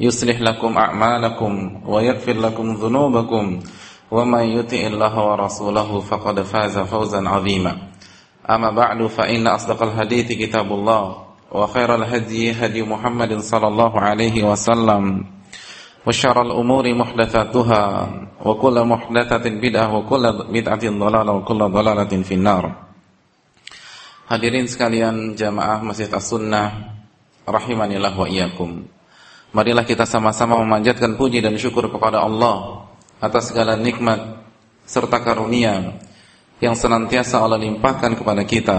يصلح لكم أعمالكم ويغفر لكم ذنوبكم ومن يطع الله ورسوله فقد فاز فوزا عظيما أما بعد فإن أصدق الحديث كتاب الله وخير الهدي هدي محمد صلى الله عليه وسلم وشر الأمور محدثاتها وكل محدثة بدعة وكل بدعة ضلالة وكل ضلالة في النار Hadirin sekalian jamaah Masjid As-Sunnah rahimanillah wa iyyakum. Marilah kita sama-sama memanjatkan puji dan syukur kepada Allah atas segala nikmat serta karunia yang senantiasa Allah limpahkan kepada kita.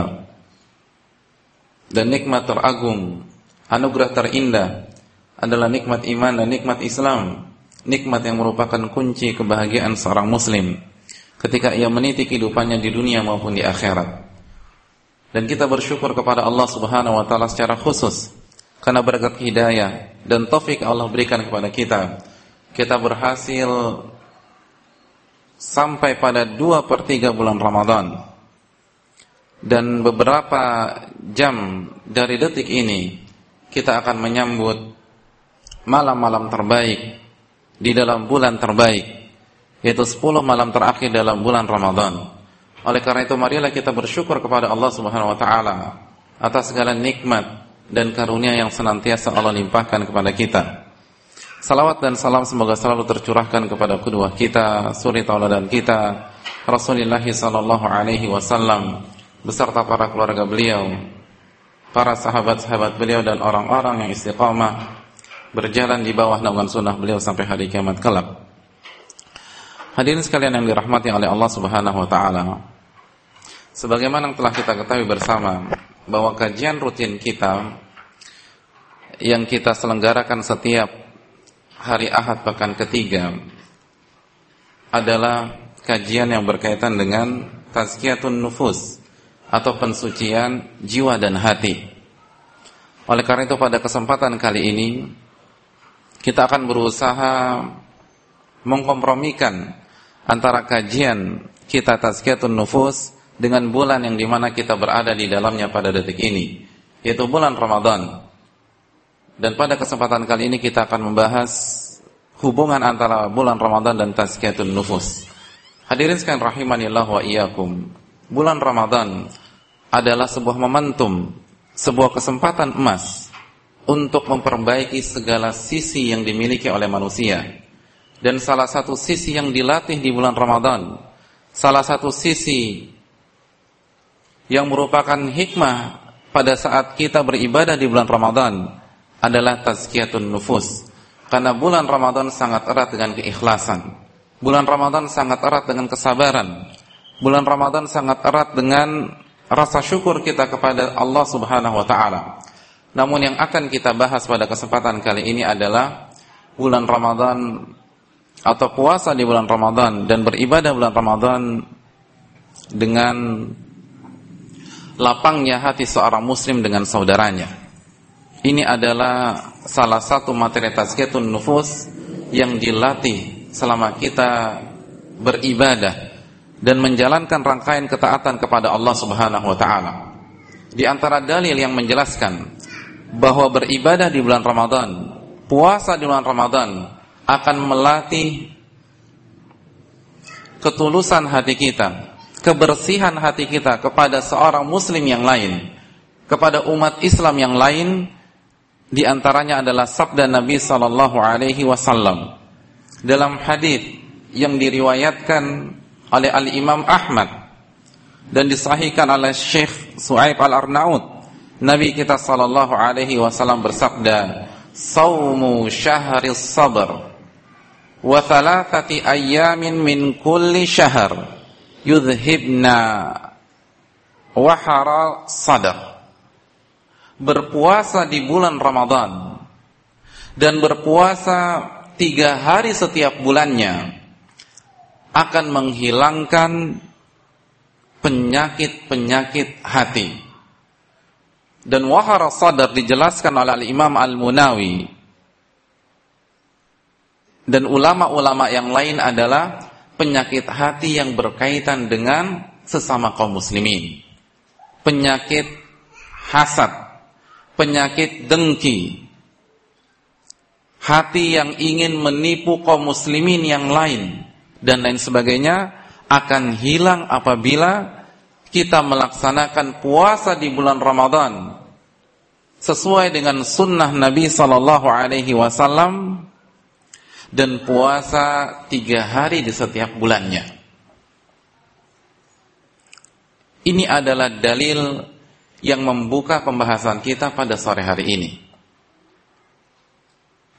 Dan nikmat teragung, anugerah terindah adalah nikmat iman dan nikmat Islam, nikmat yang merupakan kunci kebahagiaan seorang muslim ketika ia meniti kehidupannya di dunia maupun di akhirat. Dan kita bersyukur kepada Allah Subhanahu wa taala secara khusus karena berkat hidayah dan taufik Allah berikan kepada kita kita berhasil sampai pada dua per tiga bulan Ramadan. Dan beberapa jam dari detik ini kita akan menyambut malam-malam terbaik di dalam bulan terbaik yaitu 10 malam terakhir dalam bulan Ramadan. Oleh karena itu marilah kita bersyukur kepada Allah Subhanahu wa taala atas segala nikmat dan karunia yang senantiasa Allah limpahkan kepada kita. Salawat dan salam semoga selalu tercurahkan kepada kedua kita, suri tauladan kita, Rasulullah sallallahu alaihi wasallam beserta para keluarga beliau, para sahabat-sahabat beliau dan orang-orang yang istiqamah berjalan di bawah naungan sunnah beliau sampai hari kiamat kelak. Hadirin sekalian yang dirahmati oleh Allah Subhanahu wa taala. Sebagaimana yang telah kita ketahui bersama bahwa kajian rutin kita yang kita selenggarakan setiap hari Ahad pekan ketiga adalah kajian yang berkaitan dengan tazkiyatun nufus atau pensucian jiwa dan hati. Oleh karena itu pada kesempatan kali ini kita akan berusaha mengkompromikan antara kajian kita tazkiyatun nufus dengan bulan yang di mana kita berada di dalamnya pada detik ini, yaitu bulan Ramadan. Dan pada kesempatan kali ini kita akan membahas hubungan antara bulan Ramadan dan tazkiyatun nufus. Hadirin sekalian rahimanillah wa iyyakum. Bulan Ramadan adalah sebuah momentum, sebuah kesempatan emas untuk memperbaiki segala sisi yang dimiliki oleh manusia. Dan salah satu sisi yang dilatih di bulan Ramadan, salah satu sisi yang merupakan hikmah pada saat kita beribadah di bulan Ramadan adalah tazkiyatun nufus. Karena bulan Ramadan sangat erat dengan keikhlasan. Bulan Ramadan sangat erat dengan kesabaran. Bulan Ramadan sangat erat dengan rasa syukur kita kepada Allah Subhanahu wa taala. Namun yang akan kita bahas pada kesempatan kali ini adalah bulan Ramadan atau puasa di bulan Ramadan dan beribadah bulan Ramadan dengan lapangnya hati seorang muslim dengan saudaranya. Ini adalah salah satu materi tazkiyatun nufus yang dilatih selama kita beribadah dan menjalankan rangkaian ketaatan kepada Allah Subhanahu wa taala. Di antara dalil yang menjelaskan bahwa beribadah di bulan Ramadan, puasa di bulan Ramadan akan melatih ketulusan hati kita, kebersihan hati kita kepada seorang muslim yang lain, kepada umat Islam yang lain, di antaranya adalah sabda Nabi sallallahu alaihi wasallam. Dalam hadis yang diriwayatkan oleh Al-Imam Ahmad dan disahihkan oleh Syekh Su'aib Al-Arnaud Nabi kita sallallahu alaihi wasallam bersabda saumu syahri sabr wa thalathati ayyamin min kulli syahr yudhibna wahara sadar berpuasa di bulan Ramadan dan berpuasa tiga hari setiap bulannya akan menghilangkan penyakit-penyakit hati. Dan wahara sadar dijelaskan oleh Imam Al-Munawi dan ulama-ulama yang lain adalah penyakit hati yang berkaitan dengan sesama kaum muslimin. Penyakit hasad, penyakit dengki, hati yang ingin menipu kaum muslimin yang lain dan lain sebagainya akan hilang apabila kita melaksanakan puasa di bulan Ramadan sesuai dengan sunnah Nabi Sallallahu Alaihi Wasallam dan puasa tiga hari di setiap bulannya. Ini adalah dalil yang membuka pembahasan kita pada sore hari ini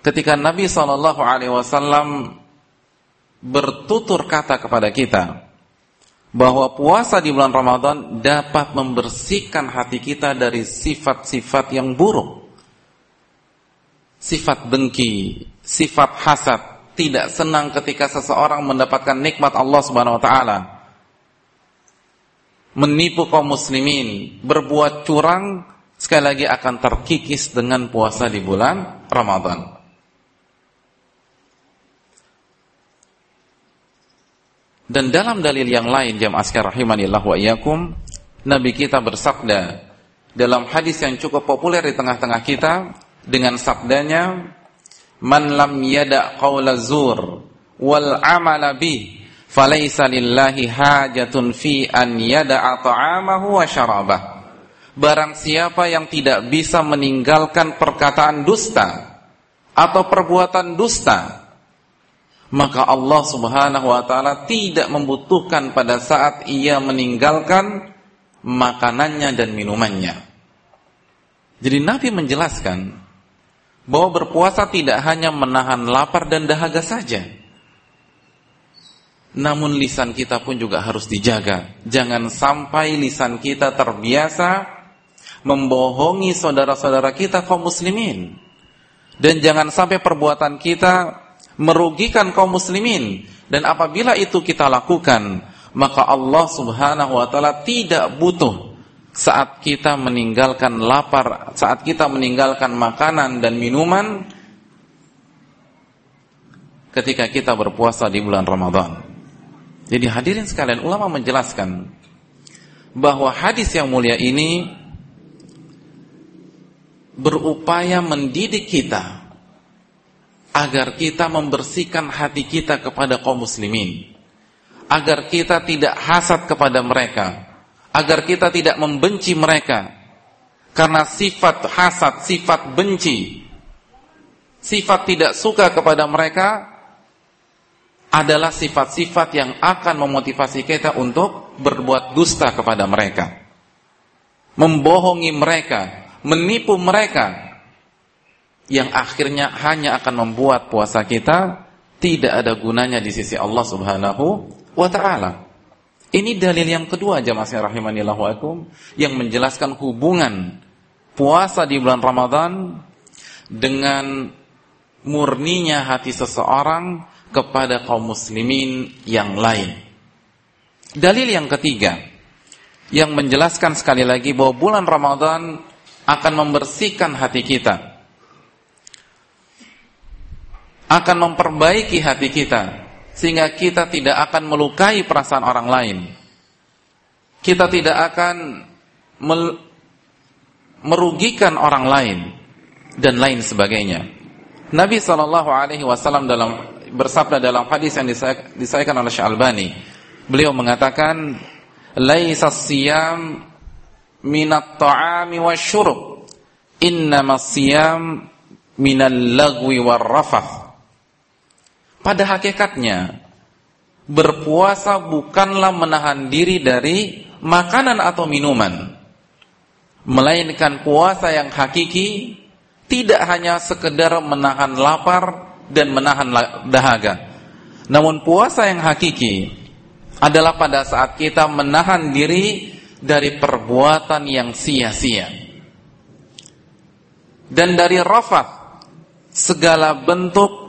ketika Nabi Shallallahu Alaihi Wasallam bertutur kata kepada kita bahwa puasa di bulan Ramadan dapat membersihkan hati kita dari sifat-sifat yang buruk, sifat dengki, sifat hasad, tidak senang ketika seseorang mendapatkan nikmat Allah Subhanahu Wa Taala, menipu kaum muslimin, berbuat curang, sekali lagi akan terkikis dengan puasa di bulan Ramadan. Dan dalam dalil yang lain jamaah sekalian rahimanillah wa iyyakum, Nabi kita bersabda dalam hadis yang cukup populer di tengah-tengah kita dengan sabdanya man lam yada qaula zur wal amala bi falaysa lillahi hajatun fi an yada'a ta'amahu wa syarabah barang siapa yang tidak bisa meninggalkan perkataan dusta atau perbuatan dusta maka Allah Subhanahu wa taala tidak membutuhkan pada saat ia meninggalkan makanannya dan minumannya. Jadi Nabi menjelaskan bahwa berpuasa tidak hanya menahan lapar dan dahaga saja. Namun lisan kita pun juga harus dijaga. Jangan sampai lisan kita terbiasa membohongi saudara-saudara kita kaum muslimin. Dan jangan sampai perbuatan kita merugikan kaum muslimin dan apabila itu kita lakukan maka Allah Subhanahu wa taala tidak butuh saat kita meninggalkan lapar, saat kita meninggalkan makanan dan minuman ketika kita berpuasa di bulan Ramadan. Jadi hadirin sekalian ulama menjelaskan bahwa hadis yang mulia ini berupaya mendidik kita agar kita membersihkan hati kita kepada kaum muslimin agar kita tidak hasad kepada mereka agar kita tidak membenci mereka karena sifat hasad, sifat benci sifat tidak suka kepada mereka adalah sifat-sifat yang akan memotivasi kita untuk berbuat dusta kepada mereka membohongi mereka menipu mereka yang akhirnya hanya akan membuat puasa kita tidak ada gunanya di sisi Allah Subhanahu wa taala. Ini dalil yang kedua jamaah rahimanillah wa yang menjelaskan hubungan puasa di bulan Ramadan dengan murninya hati seseorang kepada kaum muslimin yang lain. Dalil yang ketiga yang menjelaskan sekali lagi bahwa bulan Ramadan akan membersihkan hati kita akan memperbaiki hati kita sehingga kita tidak akan melukai perasaan orang lain. Kita tidak akan merugikan orang lain dan lain sebagainya. Nabi Shallallahu Alaihi Wasallam dalam bersabda dalam hadis yang disayangkan oleh Syalbani, beliau mengatakan, "Laisa siyam minat ta'ami wa syurub, innama siyam minal lagwi war rafah." Pada hakikatnya, berpuasa bukanlah menahan diri dari makanan atau minuman. Melainkan puasa yang hakiki tidak hanya sekedar menahan lapar dan menahan dahaga. Namun puasa yang hakiki adalah pada saat kita menahan diri dari perbuatan yang sia-sia. Dan dari rafat segala bentuk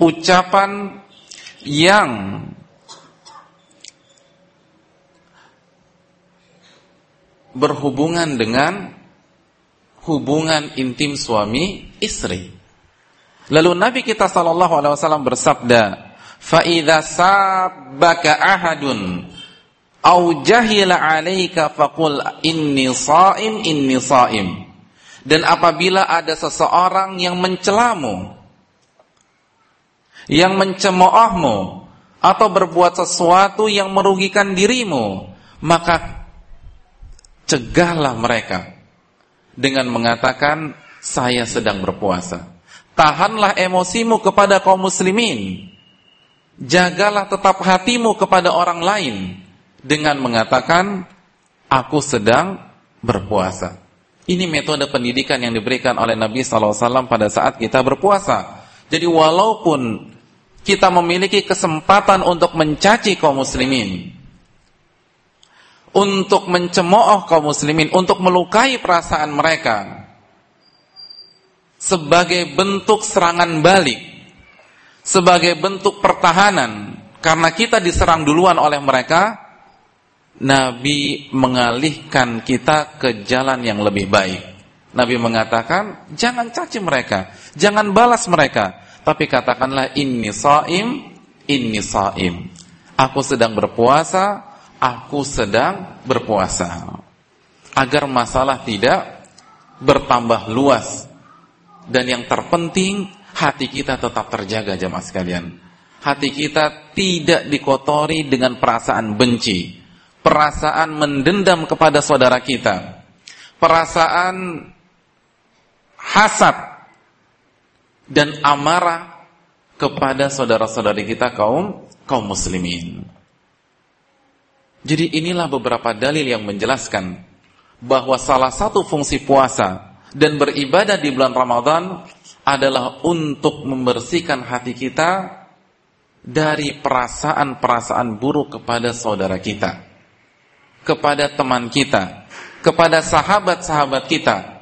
ucapan yang berhubungan dengan hubungan intim suami istri. Lalu Nabi kita sallallahu alaihi wasallam bersabda, "Fa idza sabbaka ahadun aw jahila 'alaika faqul inni sha'im inni sha'im." Dan apabila ada seseorang yang mencelamu, yang mencemoohmu atau berbuat sesuatu yang merugikan dirimu, maka cegahlah mereka dengan mengatakan saya sedang berpuasa. Tahanlah emosimu kepada kaum muslimin. Jagalah tetap hatimu kepada orang lain dengan mengatakan aku sedang berpuasa. Ini metode pendidikan yang diberikan oleh Nabi SAW pada saat kita berpuasa. Jadi walaupun kita memiliki kesempatan untuk mencaci kaum muslimin, untuk mencemooh kaum muslimin, untuk melukai perasaan mereka. Sebagai bentuk serangan balik, sebagai bentuk pertahanan. Karena kita diserang duluan oleh mereka, Nabi mengalihkan kita ke jalan yang lebih baik. Nabi mengatakan, jangan caci mereka, jangan balas mereka, tapi katakanlah inni saim, inni saim. Aku sedang berpuasa, aku sedang berpuasa. Agar masalah tidak bertambah luas. Dan yang terpenting, hati kita tetap terjaga jemaah sekalian. Hati kita tidak dikotori dengan perasaan benci. Perasaan mendendam kepada saudara kita. Perasaan hasad dan amarah kepada saudara-saudari kita kaum kaum muslimin. Jadi inilah beberapa dalil yang menjelaskan bahwa salah satu fungsi puasa dan beribadah di bulan Ramadan adalah untuk membersihkan hati kita dari perasaan-perasaan buruk kepada saudara kita, kepada teman kita, kepada sahabat-sahabat kita.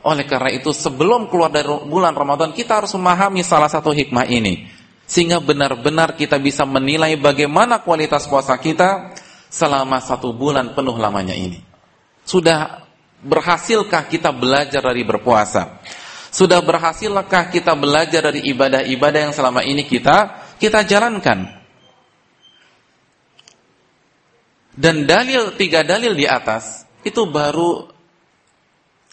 Oleh karena itu sebelum keluar dari bulan Ramadan kita harus memahami salah satu hikmah ini sehingga benar-benar kita bisa menilai bagaimana kualitas puasa kita selama satu bulan penuh lamanya ini? Sudah berhasilkah kita belajar dari berpuasa? Sudah berhasilkah kita belajar dari ibadah-ibadah yang selama ini kita kita jalankan? Dan dalil tiga dalil di atas itu baru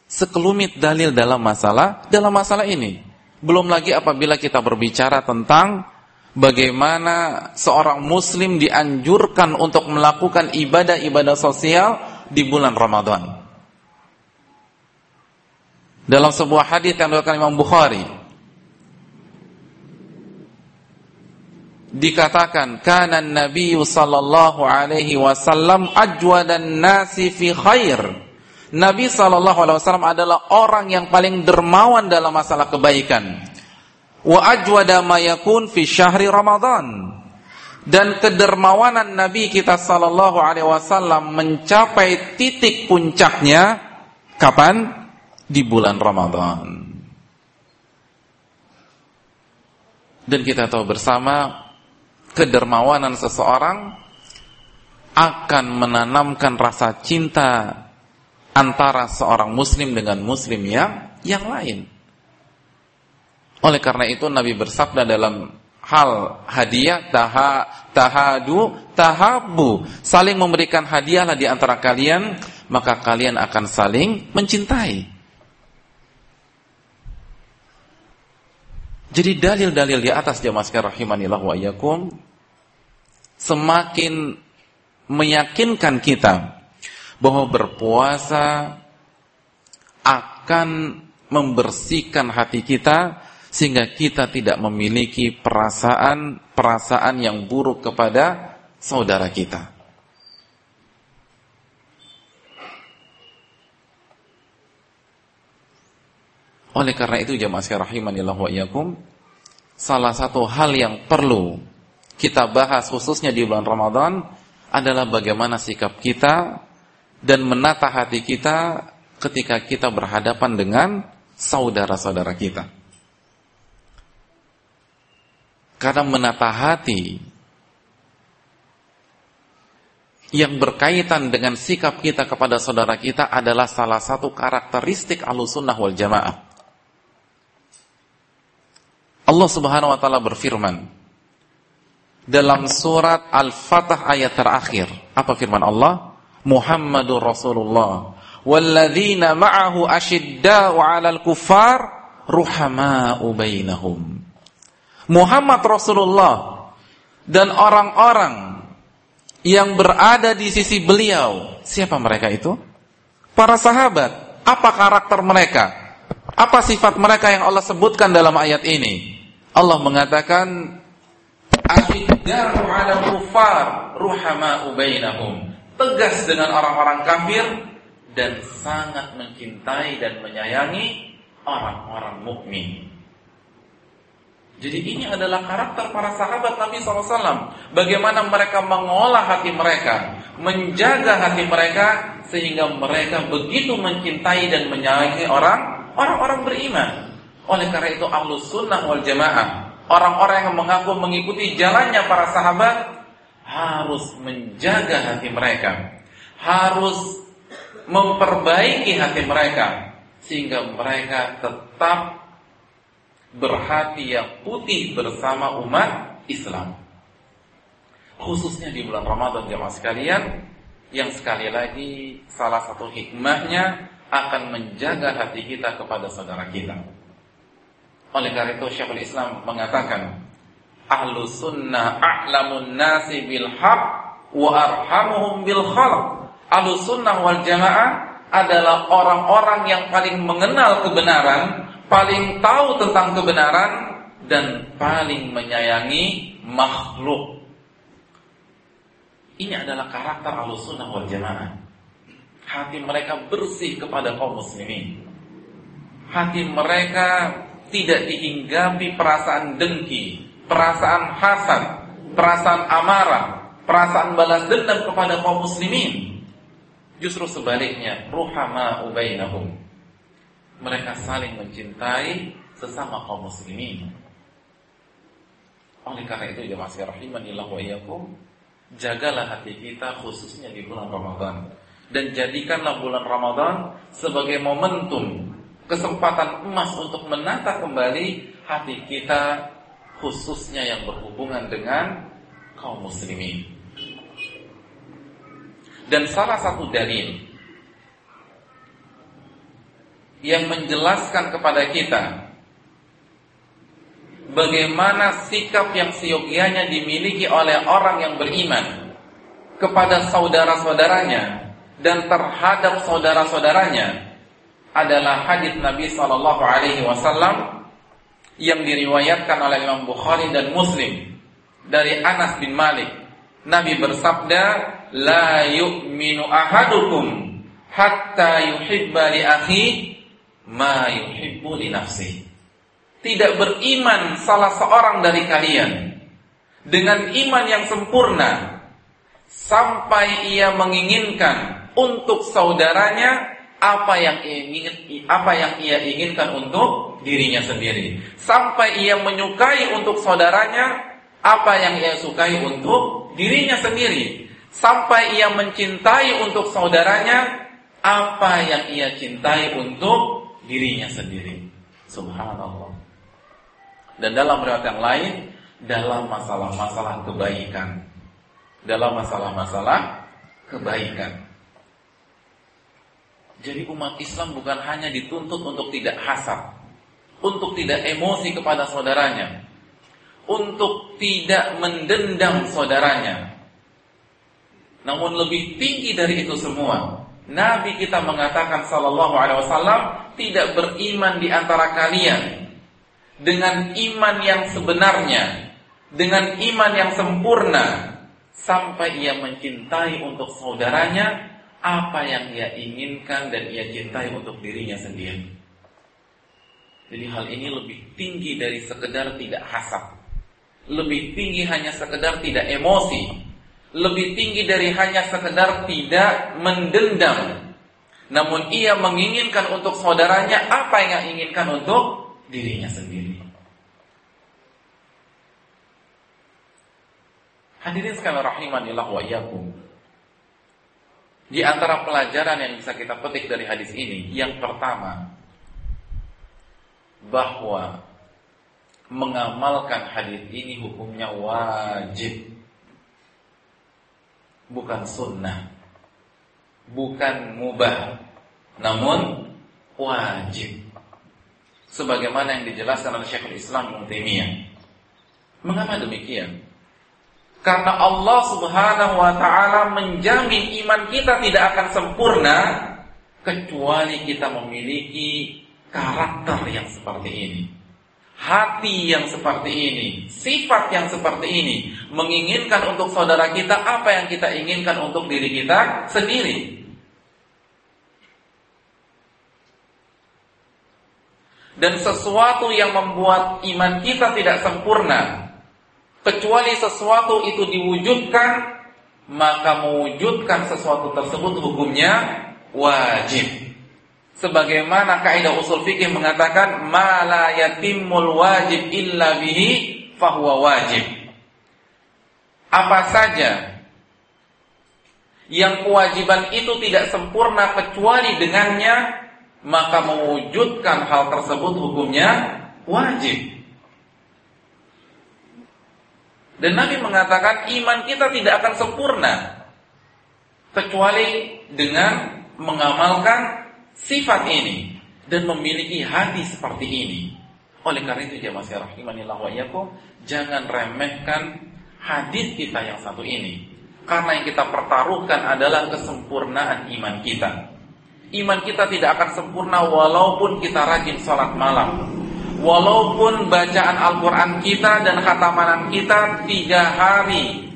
sekelumit dalil dalam masalah dalam masalah ini. Belum lagi apabila kita berbicara tentang bagaimana seorang muslim dianjurkan untuk melakukan ibadah-ibadah sosial di bulan Ramadan. Dalam sebuah hadis yang diriwayatkan Imam Bukhari dikatakan kana Nabi sallallahu alaihi wasallam ajwadan nasi fi khair. Nabi sallallahu alaihi wasallam adalah orang yang paling dermawan dalam masalah kebaikan wa ajwada ma yakun fi syahri Ramadan dan kedermawanan Nabi kita sallallahu alaihi wasallam mencapai titik puncaknya kapan? Di bulan Ramadan. Dan kita tahu bersama kedermawanan seseorang akan menanamkan rasa cinta antara seorang muslim dengan muslim yang yang lain. Oleh karena itu Nabi bersabda dalam hal hadiah taha tahadu tahabu saling memberikan hadiahlah di antara kalian maka kalian akan saling mencintai. Jadi dalil-dalil di atas jamaah sekalian rahimanillah wa iyyakum semakin meyakinkan kita bahwa berpuasa akan membersihkan hati kita sehingga kita tidak memiliki perasaan-perasaan yang buruk kepada saudara kita. Oleh karena itu jemaah sekalian rahimanillah wa iyyakum, salah satu hal yang perlu kita bahas khususnya di bulan Ramadan adalah bagaimana sikap kita dan menata hati kita ketika kita berhadapan dengan saudara-saudara kita. Karena menata hati yang berkaitan dengan sikap kita kepada saudara kita adalah salah satu karakteristik alusunnah wal jamaah. Allah Subhanahu wa taala berfirman dalam surat Al-Fatah ayat terakhir. Apa firman Allah? Muhammadur Rasulullah walladzina ma'ahu asyidda'u 'alal kuffar ruhama'u bainahum. Muhammad Rasulullah dan orang-orang yang berada di sisi beliau, siapa mereka itu? Para sahabat. Apa karakter mereka? Apa sifat mereka yang Allah sebutkan dalam ayat ini? Allah mengatakan asyidda'u 'alal kuffar ruhama'u bainahum. Tegas dengan orang-orang kafir dan sangat mencintai dan menyayangi orang-orang mukmin. Jadi ini adalah karakter para sahabat Nabi SAW. Bagaimana mereka mengolah hati mereka, menjaga hati mereka sehingga mereka begitu mencintai dan menyayangi orang orang-orang beriman. Oleh karena itu ahlus sunnah wal jamaah Orang-orang yang mengaku mengikuti jalannya para sahabat Harus menjaga hati mereka Harus memperbaiki hati mereka Sehingga mereka tetap berhati yang putih bersama umat Islam Khususnya di bulan Ramadan jamaah sekalian Yang sekali lagi salah satu hikmahnya akan menjaga hati kita kepada saudara kita. Oleh karena itu Syekhul Islam mengatakan Ahlu sunnah a'lamun nasi bil haq wa arhamuhum bil khalq. Ahlu sunnah wal jamaah adalah orang-orang yang paling mengenal kebenaran, paling tahu tentang kebenaran dan paling menyayangi makhluk. Ini adalah karakter ahlu sunnah wal jamaah hati mereka bersih kepada kaum muslimin. Hati mereka tidak dihinggapi perasaan dengki, perasaan hasad, perasaan amarah, perasaan balas dendam kepada kaum muslimin. Justru sebaliknya, ruhama ubainahum. Mereka saling mencintai sesama kaum muslimin. Oleh karena itu jemaah sekalian rahimanillah wa iyyakum, jagalah hati kita khususnya di bulan Ramadan dan jadikanlah bulan Ramadan sebagai momentum kesempatan emas untuk menata kembali hati kita khususnya yang berhubungan dengan kaum muslimin. Dan salah satu dalil yang menjelaskan kepada kita bagaimana sikap yang seyogianya dimiliki oleh orang yang beriman kepada saudara-saudaranya dan terhadap saudara-saudaranya adalah hadis Nabi Shallallahu Alaihi Wasallam yang diriwayatkan oleh Imam Bukhari dan Muslim dari Anas bin Malik. Nabi bersabda, "La yu'minu ahadukum hatta yuhibba li akhi ma yuhibbu li nafsi." Tidak beriman salah seorang dari kalian dengan iman yang sempurna sampai ia menginginkan untuk saudaranya apa yang ingin apa yang ia inginkan untuk dirinya sendiri. Sampai ia menyukai untuk saudaranya apa yang ia sukai untuk dirinya sendiri. Sampai ia mencintai untuk saudaranya apa yang ia cintai untuk dirinya sendiri. Subhanallah. Dan dalam riwayat yang lain dalam masalah-masalah kebaikan. Dalam masalah-masalah kebaikan jadi umat Islam bukan hanya dituntut untuk tidak hasad, untuk tidak emosi kepada saudaranya, untuk tidak mendendam saudaranya. Namun lebih tinggi dari itu semua, Nabi kita mengatakan sallallahu alaihi wasallam tidak beriman di antara kalian dengan iman yang sebenarnya, dengan iman yang sempurna, sampai ia mencintai untuk saudaranya apa yang ia inginkan dan ia cintai untuk dirinya sendiri. Jadi hal ini lebih tinggi dari sekedar tidak hasad. Lebih tinggi hanya sekedar tidak emosi. Lebih tinggi dari hanya sekedar tidak mendendam. Namun ia menginginkan untuk saudaranya apa yang ia inginkan untuk dirinya sendiri. Hadirin sekalian rahimanillah wa iyyakum. Di antara pelajaran yang bisa kita petik dari hadis ini, yang pertama bahwa mengamalkan hadis ini hukumnya wajib. Bukan sunnah. Bukan mubah. Namun wajib. Sebagaimana yang dijelaskan oleh Syekhul Islam Ibnu. Mengapa demikian? Karena Allah subhanahu wa ta'ala menjamin iman kita tidak akan sempurna Kecuali kita memiliki karakter yang seperti ini Hati yang seperti ini Sifat yang seperti ini Menginginkan untuk saudara kita apa yang kita inginkan untuk diri kita sendiri. Dan sesuatu yang membuat iman kita tidak sempurna kecuali sesuatu itu diwujudkan maka mewujudkan sesuatu tersebut hukumnya wajib. Sebagaimana kaidah usul fikih mengatakan ma la yatimul wajib illa bihi fahuwa wajib. Apa saja yang kewajiban itu tidak sempurna kecuali dengannya maka mewujudkan hal tersebut hukumnya wajib dan Nabi mengatakan iman kita tidak akan sempurna kecuali dengan mengamalkan sifat ini dan memiliki hati seperti ini. Oleh karena itu jemaah sekalian rahimanillah wa iyyakum, jangan remehkan hadis kita yang satu ini. Karena yang kita pertaruhkan adalah kesempurnaan iman kita. Iman kita tidak akan sempurna walaupun kita rajin sholat malam Walaupun bacaan Al-Quran kita dan khatamanan kita tiga hari.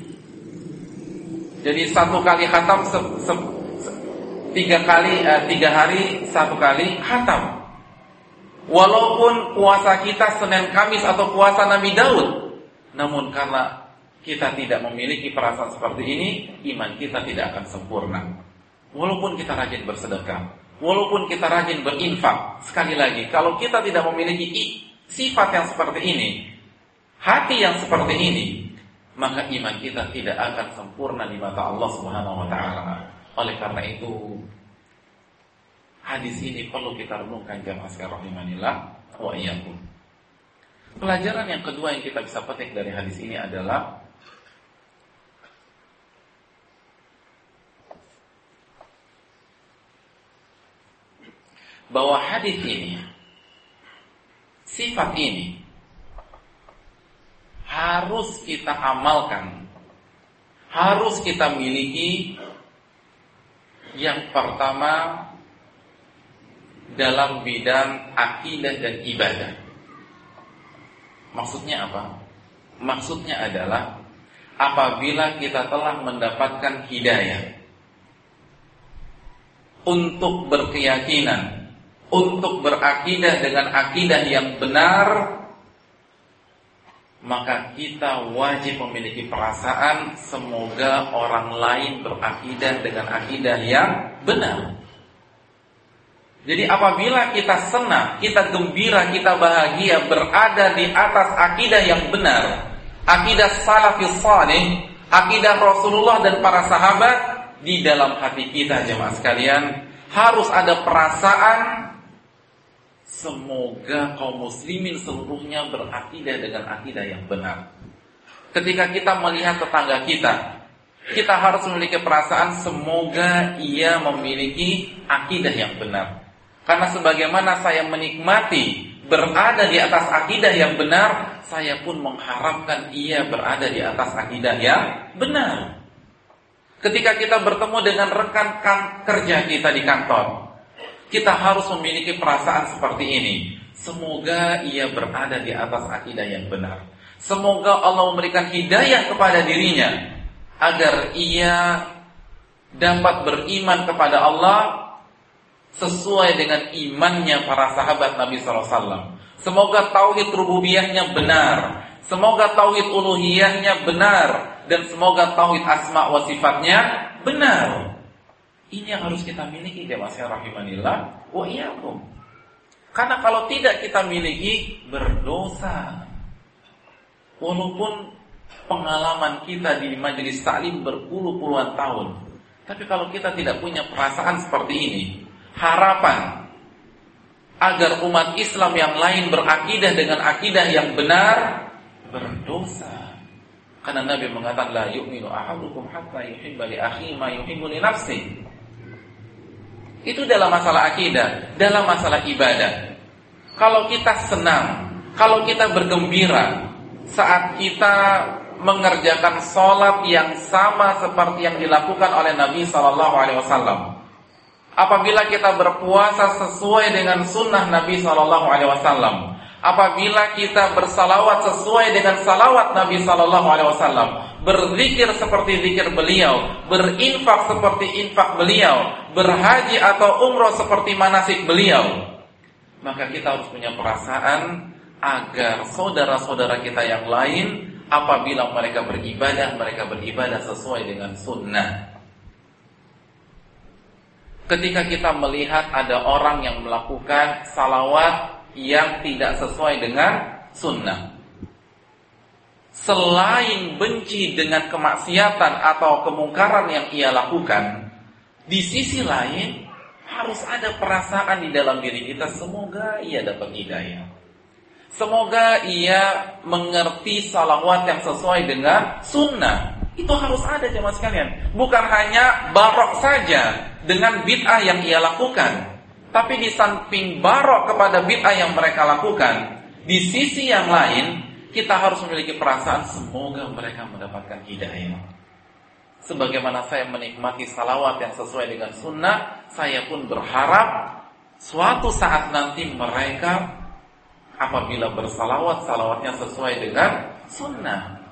Jadi satu kali khatam se, se, se, Tiga kali eh, Tiga hari satu kali khatam. Walaupun puasa kita Senin Kamis atau puasa Nabi Daud Namun karena kita tidak memiliki perasaan seperti ini Iman kita tidak akan sempurna. Walaupun kita rajin bersedekah Walaupun kita rajin berinfak, sekali lagi, kalau kita tidak memiliki sifat yang seperti ini, hati yang seperti ini, maka iman kita tidak akan sempurna di mata Allah Subhanahu wa taala. Oleh karena itu, hadis ini perlu kita renungkan jamaah sekalian rahimanillah wa iyyakum. Pelajaran yang kedua yang kita bisa petik dari hadis ini adalah bahwa hadis ini sifat ini harus kita amalkan harus kita miliki yang pertama dalam bidang akidah dan ibadah. Maksudnya apa? Maksudnya adalah apabila kita telah mendapatkan hidayah untuk berkeyakinan untuk berakidah dengan akidah yang benar maka kita wajib memiliki perasaan semoga orang lain berakidah dengan akidah yang benar. Jadi apabila kita senang, kita gembira, kita bahagia berada di atas akidah yang benar, akidah salafis salih, akidah Rasulullah dan para sahabat di dalam hati kita jemaah sekalian harus ada perasaan Semoga kaum muslimin seluruhnya berakidah dengan akidah yang benar. Ketika kita melihat tetangga kita, kita harus memiliki perasaan semoga ia memiliki akidah yang benar. Karena sebagaimana saya menikmati berada di atas akidah yang benar, saya pun mengharapkan ia berada di atas akidah yang benar. Ketika kita bertemu dengan rekan kerja kita di kantor, kita harus memiliki perasaan seperti ini. Semoga ia berada di atas akidah yang benar. Semoga Allah memberikan hidayah kepada dirinya agar ia dapat beriman kepada Allah sesuai dengan imannya para sahabat Nabi SAW. Semoga tauhid rububiyahnya benar, semoga tauhid uluhiyahnya benar, dan semoga tauhid asma wa sifatnya benar. Ini yang harus kita miliki jemaah rahimanillah wa iyyakum. Karena kalau tidak kita miliki berdosa. Walaupun pengalaman kita di majelis taklim berpuluh-puluhan tahun. Tapi kalau kita tidak punya perasaan seperti ini, harapan agar umat Islam yang lain berakidah dengan akidah yang benar berdosa. Karena Nabi mengatakan la yu'minu ahadukum hatta yuhibba li akhihi ma yuhibbu li nafsihi. Itu dalam masalah akidah, dalam masalah ibadah. Kalau kita senang, kalau kita bergembira saat kita mengerjakan sholat yang sama seperti yang dilakukan oleh Nabi Shallallahu Alaihi Wasallam. Apabila kita berpuasa sesuai dengan sunnah Nabi Shallallahu Alaihi Wasallam, apabila kita bersalawat sesuai dengan salawat Nabi Shallallahu Alaihi Wasallam, berzikir seperti zikir beliau, berinfak seperti infak beliau, berhaji atau umroh seperti manasik beliau, maka kita harus punya perasaan agar saudara-saudara kita yang lain apabila mereka beribadah, mereka beribadah sesuai dengan sunnah. Ketika kita melihat ada orang yang melakukan salawat yang tidak sesuai dengan sunnah. Selain benci dengan kemaksiatan atau kemungkaran yang ia lakukan, di sisi lain harus ada perasaan di dalam diri kita semoga ia dapat hidayah. Semoga ia mengerti salawat yang sesuai dengan sunnah. Itu harus ada jemaah sekalian. Bukan hanya barok saja dengan bid'ah yang ia lakukan. Tapi di samping barok kepada bid'ah yang mereka lakukan, di sisi yang lain kita harus memiliki perasaan semoga mereka mendapatkan hidayah. Sebagaimana saya menikmati salawat yang sesuai dengan sunnah, saya pun berharap suatu saat nanti mereka apabila bersalawat, salawatnya sesuai dengan sunnah.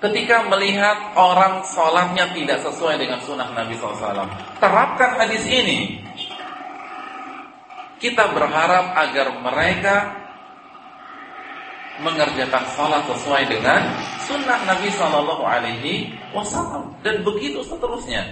Ketika melihat orang sholatnya tidak sesuai dengan sunnah Nabi SAW Terapkan hadis ini kita berharap agar mereka mengerjakan salat sesuai dengan sunnah Nabi Shallallahu Alaihi Wasallam dan begitu seterusnya.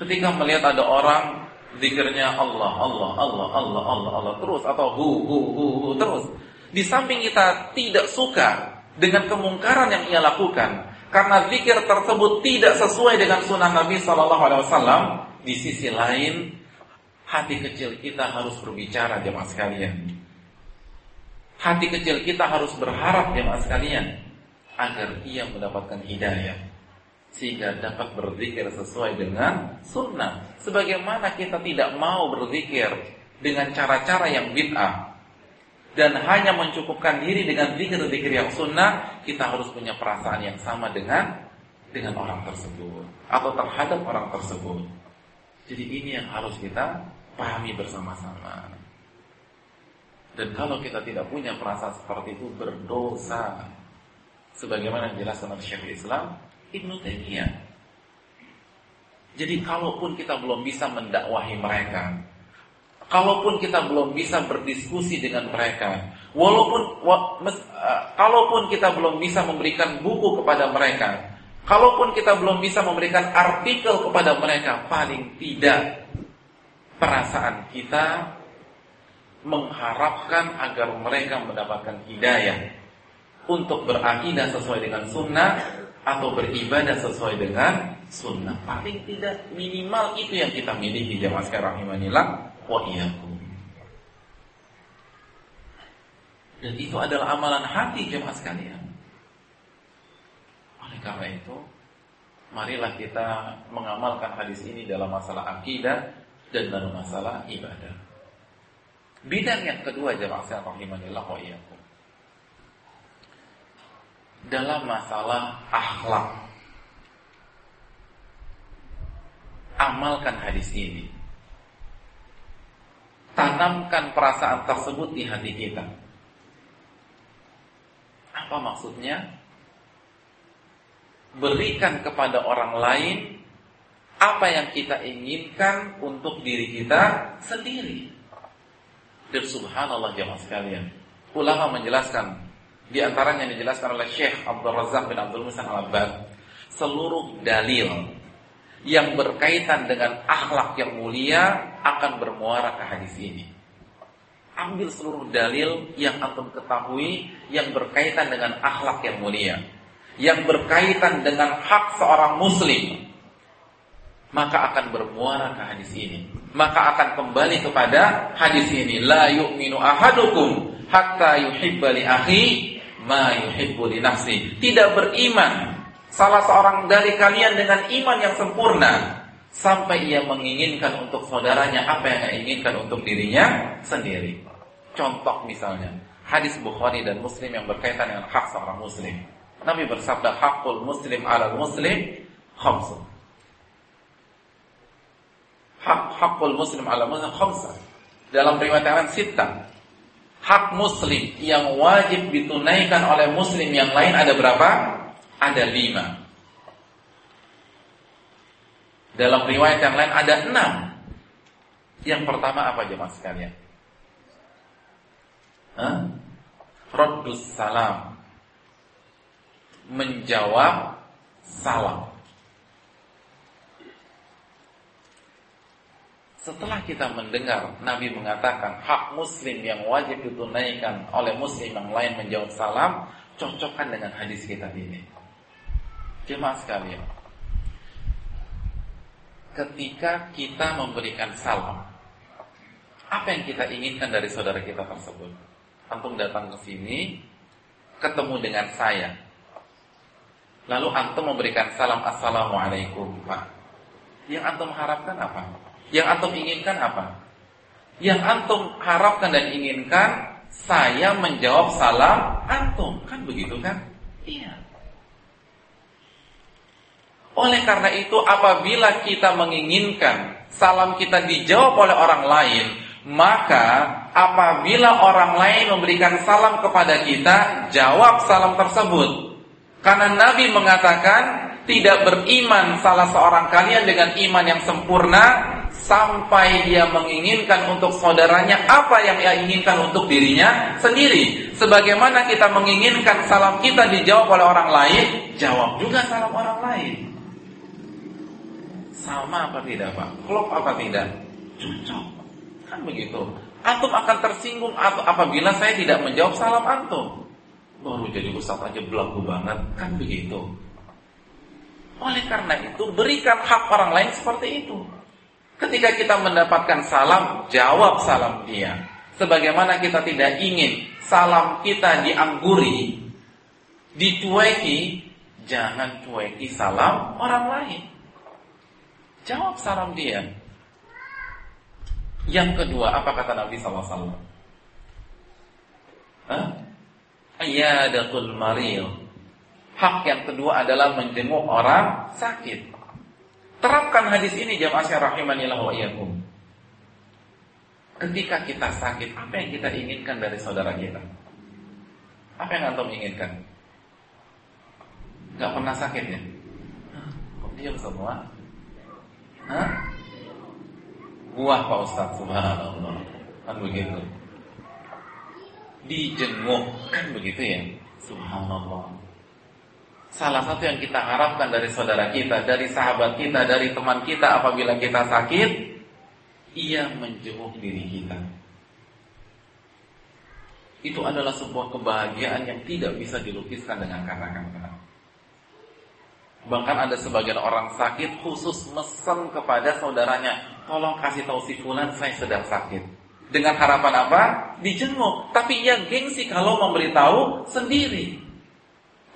Ketika melihat ada orang zikirnya Allah, Allah, Allah, Allah, Allah, Allah terus atau hu, hu, hu, hu terus. Di samping kita tidak suka dengan kemungkaran yang ia lakukan karena zikir tersebut tidak sesuai dengan sunnah Nabi Shallallahu Alaihi Wasallam. Di sisi lain hati kecil kita harus berbicara jemaah sekalian. Hati kecil kita harus berharap jemaah sekalian agar ia mendapatkan hidayah sehingga dapat berzikir sesuai dengan sunnah. Sebagaimana kita tidak mau berzikir dengan cara-cara yang bid'ah dan hanya mencukupkan diri dengan zikir-zikir yang sunnah, kita harus punya perasaan yang sama dengan dengan orang tersebut atau terhadap orang tersebut. Jadi ini yang harus kita pahami bersama-sama. Dan kalau kita tidak punya perasaan seperti itu berdosa. Sebagaimana dijelaskan oleh Syekh Islam Ibnu Taimiyah. Jadi kalaupun kita belum bisa mendakwahi mereka, kalaupun kita belum bisa berdiskusi dengan mereka, walaupun kalaupun kita belum bisa memberikan buku kepada mereka, kalaupun kita belum bisa memberikan artikel kepada mereka, paling tidak perasaan kita mengharapkan agar mereka mendapatkan hidayah untuk berakidah sesuai dengan sunnah atau beribadah sesuai dengan sunnah. Paling tidak minimal itu yang kita miliki jamaah sekarang imanillah wa. Dan itu adalah amalan hati jemaah sekalian. Oleh karena itu, marilah kita mengamalkan hadis ini dalam masalah akidah dan dalam masalah ibadah. Bidang yang kedua jemaah sekalian rahimanillah wa iyyakum. Dalam masalah akhlak. Amalkan hadis ini. tanamkan perasaan tersebut di hati kita. Apa maksudnya? Berikan kepada orang lain apa yang kita inginkan untuk diri kita sendiri. Dan subhanallah jemaah sekalian, ulama menjelaskan di antaranya yang dijelaskan oleh Syekh Abdul Razak bin Abdul Musa Al-Abbad, seluruh dalil yang berkaitan dengan akhlak yang mulia akan bermuara ke hadis ini. Ambil seluruh dalil yang antum ketahui yang berkaitan dengan akhlak yang mulia, yang berkaitan dengan hak seorang muslim, maka akan bermuara ke hadis ini. Maka akan kembali kepada hadis ini. La yu'minu ahadukum hatta yuhibba li akhi ma yuhibbu li nafsi. Tidak beriman salah seorang dari kalian dengan iman yang sempurna sampai ia menginginkan untuk saudaranya apa yang ia inginkan untuk dirinya sendiri. Contoh misalnya, hadis Bukhari dan Muslim yang berkaitan dengan hak seorang muslim. Nabi bersabda, "Hakul muslim 'ala muslim khamsun." Hak hakul muslim 'ala muslim khamsun. Dalam riwayat lain Hak muslim yang wajib ditunaikan oleh muslim yang lain ada berapa? Ada lima. Dalam riwayat yang lain ada enam. Yang pertama apa jemaah sekalian? Hah? Raddus salam. Menjawab salam. Setelah kita mendengar Nabi mengatakan hak muslim yang wajib ditunaikan oleh muslim yang lain menjawab salam, cocokkan dengan hadis kita ini. Jemaah sekalian, ketika kita memberikan salam, apa yang kita inginkan dari saudara kita tersebut? Antum datang ke sini, ketemu dengan saya. Lalu antum memberikan salam assalamualaikum, Pak. Yang antum harapkan apa? Yang antum inginkan apa? Yang antum harapkan dan inginkan saya menjawab salam antum, kan begitu kan? Iya. Oleh karena itu apabila kita menginginkan salam kita dijawab oleh orang lain, maka apabila orang lain memberikan salam kepada kita, jawab salam tersebut. Karena Nabi mengatakan tidak beriman salah seorang kalian dengan iman yang sempurna sampai dia menginginkan untuk saudaranya apa yang ia inginkan untuk dirinya sendiri. Sebagaimana kita menginginkan salam kita dijawab oleh orang lain, jawab juga salam orang lain. Sama apa tidak Pak? Klop apa tidak? Cocok. Kan begitu. Antum akan tersinggung apabila saya tidak menjawab salam antum. Baru jadi ustaz aja belagu banget. Kan begitu. Oleh karena itu, berikan hak orang lain seperti itu. Ketika kita mendapatkan salam, jawab salam dia. Sebagaimana kita tidak ingin salam kita diangguri, dicueki, jangan cueki salam orang lain. Jawab salam dia. Yang kedua, apa kata Nabi SAW? Ayadatul maril. Hak yang kedua adalah menjenguk orang sakit. Terapkan hadis ini jamaah rahimanillah wa iyyakum. Ketika kita sakit, apa yang kita inginkan dari saudara kita? Apa yang antum inginkan? Gak pernah sakit ya? Kok diam semua? Hah? Buah Pak Ustaz, subhanallah. Kan begitu. Dijenguk, kan begitu ya? Subhanallah. Salah satu yang kita harapkan dari saudara kita, dari sahabat kita, dari teman kita apabila kita sakit, ia menjenguk diri kita. Itu adalah sebuah kebahagiaan yang tidak bisa dilukiskan dengan kata-kata. Bahkan ada sebagian orang sakit khusus mesen kepada saudaranya, tolong kasih tahu si fulan saya sedang sakit. Dengan harapan apa? Dijenguk. Tapi ia gengsi kalau memberitahu sendiri.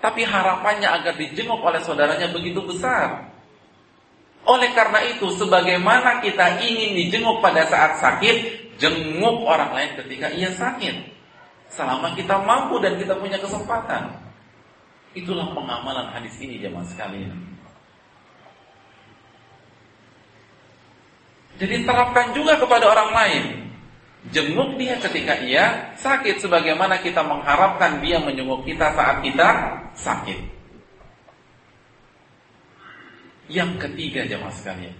Tapi harapannya agar dijenguk oleh saudaranya begitu besar. Oleh karena itu, sebagaimana kita ingin dijenguk pada saat sakit, jenguk orang lain ketika ia sakit. Selama kita mampu dan kita punya kesempatan. Itulah pengamalan hadis ini jemaah sekalian. Jadi terapkan juga kepada orang lain. Jenguk dia ketika ia sakit sebagaimana kita mengharapkan dia menjenguk kita saat kita sakit. Yang ketiga jemaah sekalian.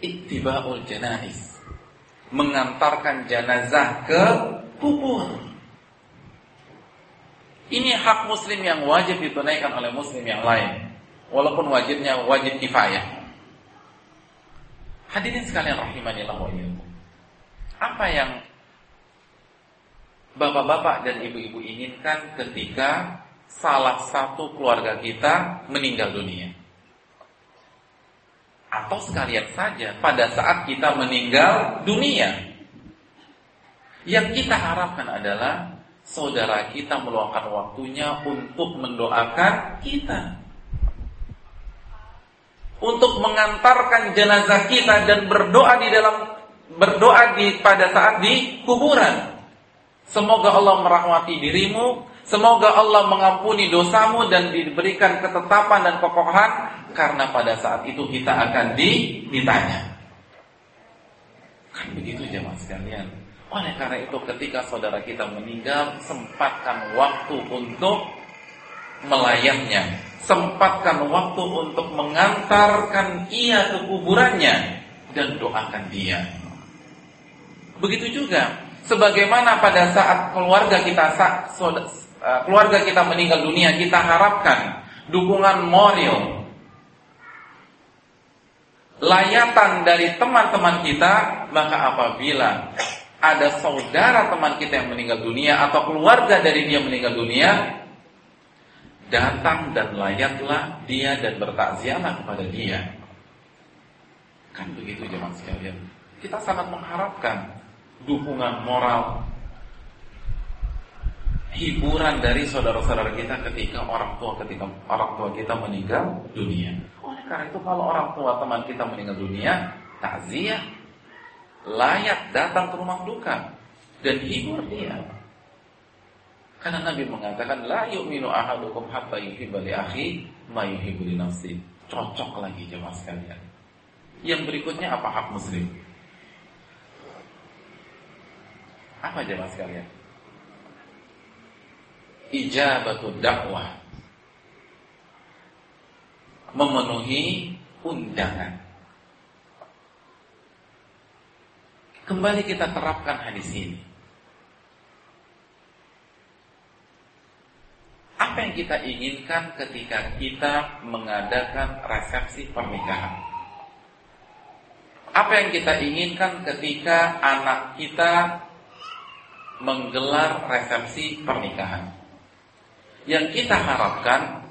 Ittiba'ul janais. Mengantarkan jenazah ke kubur. Ini hak muslim yang wajib ditunaikan oleh muslim yang lain. Walaupun wajibnya wajib kifayah. Hadirin sekalian rahimani wa Apa yang bapak-bapak dan ibu-ibu inginkan ketika salah satu keluarga kita meninggal dunia? Atau sekalian saja pada saat kita meninggal dunia. Yang kita harapkan adalah saudara kita meluangkan waktunya untuk mendoakan kita untuk mengantarkan jenazah kita dan berdoa di dalam berdoa di pada saat di kuburan. Semoga Allah merahmati dirimu, semoga Allah mengampuni dosamu dan diberikan ketetapan dan kokohan karena pada saat itu kita akan di, ditanya. Kan begitu jemaah sekalian. Oleh karena itu ketika saudara kita meninggal, sempatkan waktu untuk melayangnya sempatkan waktu untuk mengantarkan ia ke kuburannya dan doakan dia. Begitu juga sebagaimana pada saat keluarga kita eh, keluarga kita meninggal dunia kita harapkan dukungan moral layatan dari teman-teman kita maka apabila ada saudara teman kita yang meninggal dunia atau keluarga dari dia meninggal dunia datang dan layatlah dia dan bertakziahlah kepada dia. Kan begitu jemaah sekalian. Kita sangat mengharapkan dukungan moral, hiburan dari saudara-saudara kita ketika orang tua ketika orang tua kita meninggal dunia. Oleh karena itu kalau orang tua teman kita meninggal dunia, takziah, layak datang ke rumah duka dan hibur dia. Karena Nabi mengatakan la yu'minu ahadukum hatta yuhibba li akhi ma yuhibbu li nafsi. Cocok lagi jemaah sekalian. Yang berikutnya apa hak muslim? Apa jemaah sekalian? Ijabatu dakwah. Memenuhi undangan. Kembali kita terapkan hadis ini. Apa yang kita inginkan ketika kita mengadakan resepsi pernikahan? Apa yang kita inginkan ketika anak kita menggelar resepsi pernikahan? Yang kita harapkan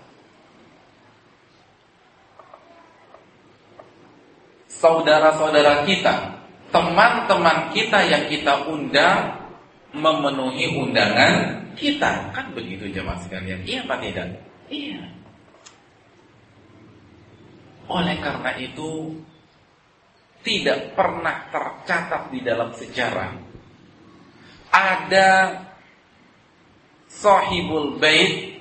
saudara-saudara kita, teman-teman kita yang kita undang memenuhi undangan kita. Kan begitu jemaah sekalian. Iya apa tidak? Iya. Oleh karena itu tidak pernah tercatat di dalam sejarah ada sahibul bait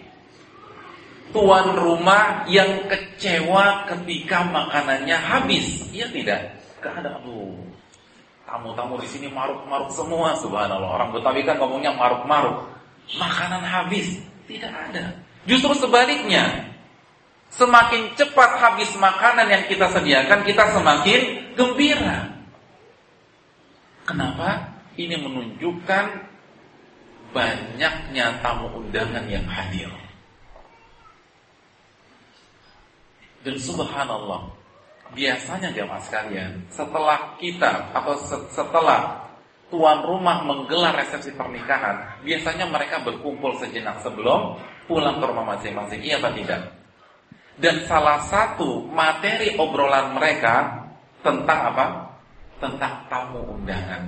tuan rumah yang kecewa ketika makanannya habis. Iya tidak? Gak ada. Aduh, Tamu-tamu di sini maruk-maruk semua, subhanallah. Orang Betawi kan ngomongnya maruk-maruk. Makanan habis, tidak ada. Justru sebaliknya, semakin cepat habis makanan yang kita sediakan, kita semakin gembira. Kenapa? Ini menunjukkan banyaknya tamu undangan yang hadir. Dan subhanallah, biasanya jamaah sekalian, setelah kita atau setelah tuan rumah menggelar resepsi pernikahan, biasanya mereka berkumpul sejenak sebelum pulang ke rumah masing-masing. Iya atau tidak? Dan salah satu materi obrolan mereka tentang apa? Tentang tamu undangan.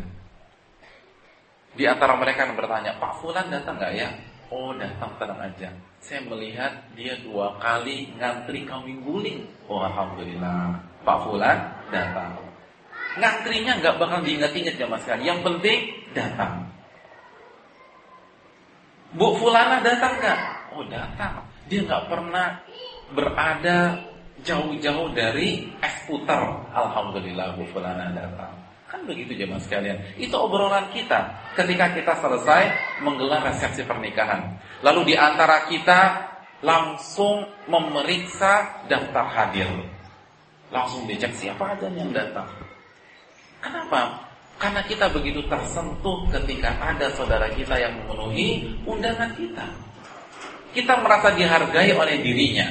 Di antara mereka yang bertanya, Pak Fulan datang nggak ya? Oh datang tenang aja. Saya melihat dia dua kali ngantri kambing guling. Oh alhamdulillah. Pak Fulan datang. Ngantrinya nggak bakal diingat-ingat ya mas kan. Yang penting datang. Bu Fulana datang nggak? Oh datang. Dia nggak pernah berada jauh-jauh dari es putar. Alhamdulillah Bu Fulana datang. Kan begitu jemaah sekalian. Itu obrolan kita ketika kita selesai menggelar resepsi pernikahan. Lalu di antara kita langsung memeriksa daftar hadir. Langsung dicek siapa aja yang datang. Kenapa? Karena kita begitu tersentuh ketika ada saudara kita yang memenuhi undangan kita. Kita merasa dihargai oleh dirinya.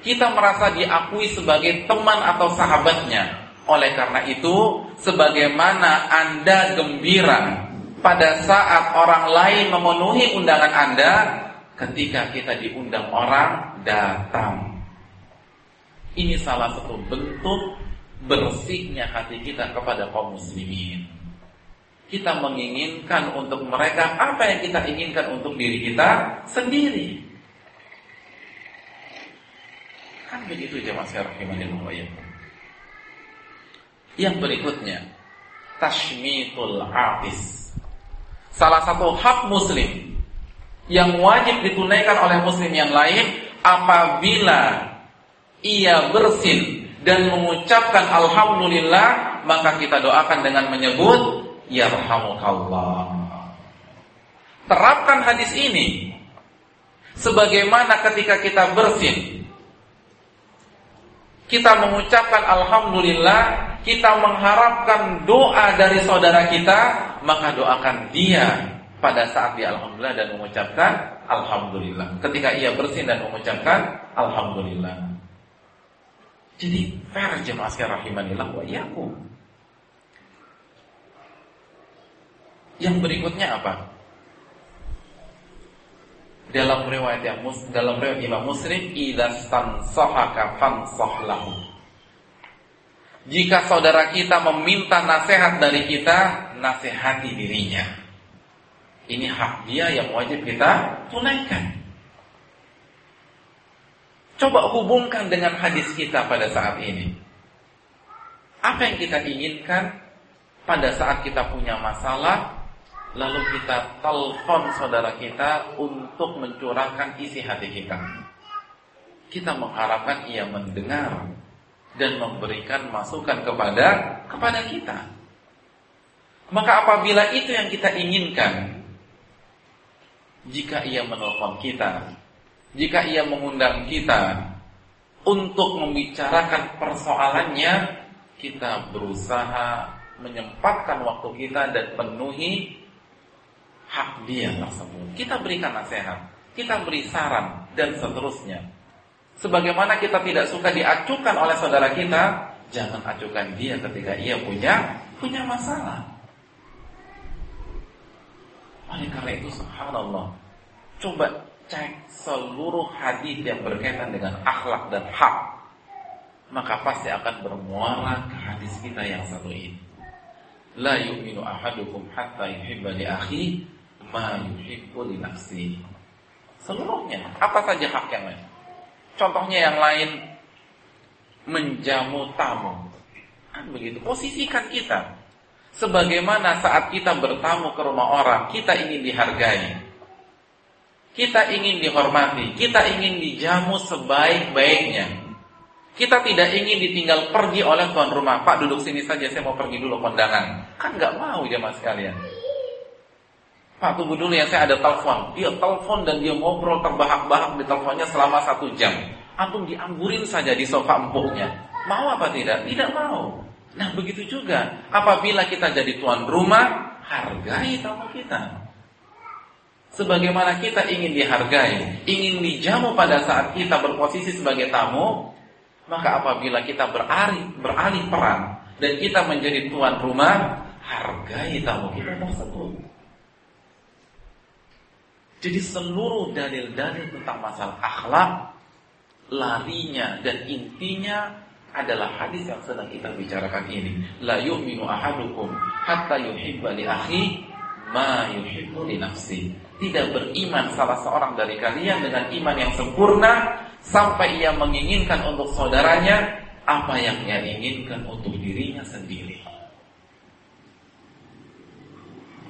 Kita merasa diakui sebagai teman atau sahabatnya oleh karena itu, sebagaimana Anda gembira pada saat orang lain memenuhi undangan Anda, ketika kita diundang orang datang. Ini salah satu bentuk bersihnya hati kita kepada kaum muslimin. Kita menginginkan untuk mereka apa yang kita inginkan untuk diri kita sendiri. Kan begitu jemaah sekalian rahimanillah yang berikutnya, tashmitul atis. Salah satu hak muslim yang wajib ditunaikan oleh muslim yang lain apabila ia bersin dan mengucapkan alhamdulillah maka kita doakan dengan menyebut yarhamukallah. Terapkan hadis ini sebagaimana ketika kita bersin kita mengucapkan alhamdulillah kita mengharapkan doa dari saudara kita, maka doakan dia pada saat dia alhamdulillah dan mengucapkan alhamdulillah. Ketika ia bersin dan mengucapkan alhamdulillah. Jadi fair jemaah sekalian rahimanillah wa iyyakum. Yang berikutnya apa? Dalam riwayat yang mus, dalam riwayat Imam Muslim, idza stansahaka fansah lahu. Jika saudara kita meminta nasihat dari kita, nasihati dirinya. Ini hak dia yang wajib kita tunaikan. Coba hubungkan dengan hadis kita pada saat ini. Apa yang kita inginkan pada saat kita punya masalah, lalu kita telepon saudara kita untuk mencurahkan isi hati kita. Kita mengharapkan ia mendengar dan memberikan masukan kepada kepada kita. Maka apabila itu yang kita inginkan, jika ia menelpon kita, jika ia mengundang kita untuk membicarakan persoalannya, kita berusaha menyempatkan waktu kita dan penuhi hak dia tersebut. Kita berikan nasihat, kita beri saran dan seterusnya. Sebagaimana kita tidak suka diacukan oleh saudara kita, jangan acukan dia ketika ia punya punya masalah. Oleh karena itu subhanallah, coba cek seluruh hadis yang berkaitan dengan akhlak dan hak, maka pasti akan bermuara ke hadis kita yang satu ini. La yu'minu ahadukum hatta yuhibba li akhi ma yuhibbu li nafsi. Seluruhnya, apa saja hak yang lain. Contohnya yang lain menjamu tamu. Kan begitu. Posisikan kita sebagaimana saat kita bertamu ke rumah orang, kita ingin dihargai. Kita ingin dihormati, kita ingin dijamu sebaik-baiknya. Kita tidak ingin ditinggal pergi oleh tuan rumah. Pak duduk sini saja, saya mau pergi dulu kondangan. Kan nggak mau jemaah sekalian. Pak tunggu dulu ya saya ada telepon. Dia telepon dan dia ngobrol terbahak-bahak di teleponnya selama satu jam. Antum dianggurin saja di sofa empuknya. Mau apa tidak? Tidak mau. Nah begitu juga. Apabila kita jadi tuan rumah, hargai tamu kita. Sebagaimana kita ingin dihargai, ingin dijamu pada saat kita berposisi sebagai tamu, maka apabila kita beralih, beralih peran dan kita menjadi tuan rumah, hargai tamu kita tersebut. Jadi seluruh dalil-dalil tentang masalah akhlak larinya dan intinya adalah hadis yang sedang kita bicarakan ini. La yu'minu ahadukum hatta yuhibba li akhi ma yuhibbu li nafsi. Tidak beriman salah seorang dari kalian dengan iman yang sempurna sampai ia menginginkan untuk saudaranya apa yang ia inginkan untuk dirinya sendiri.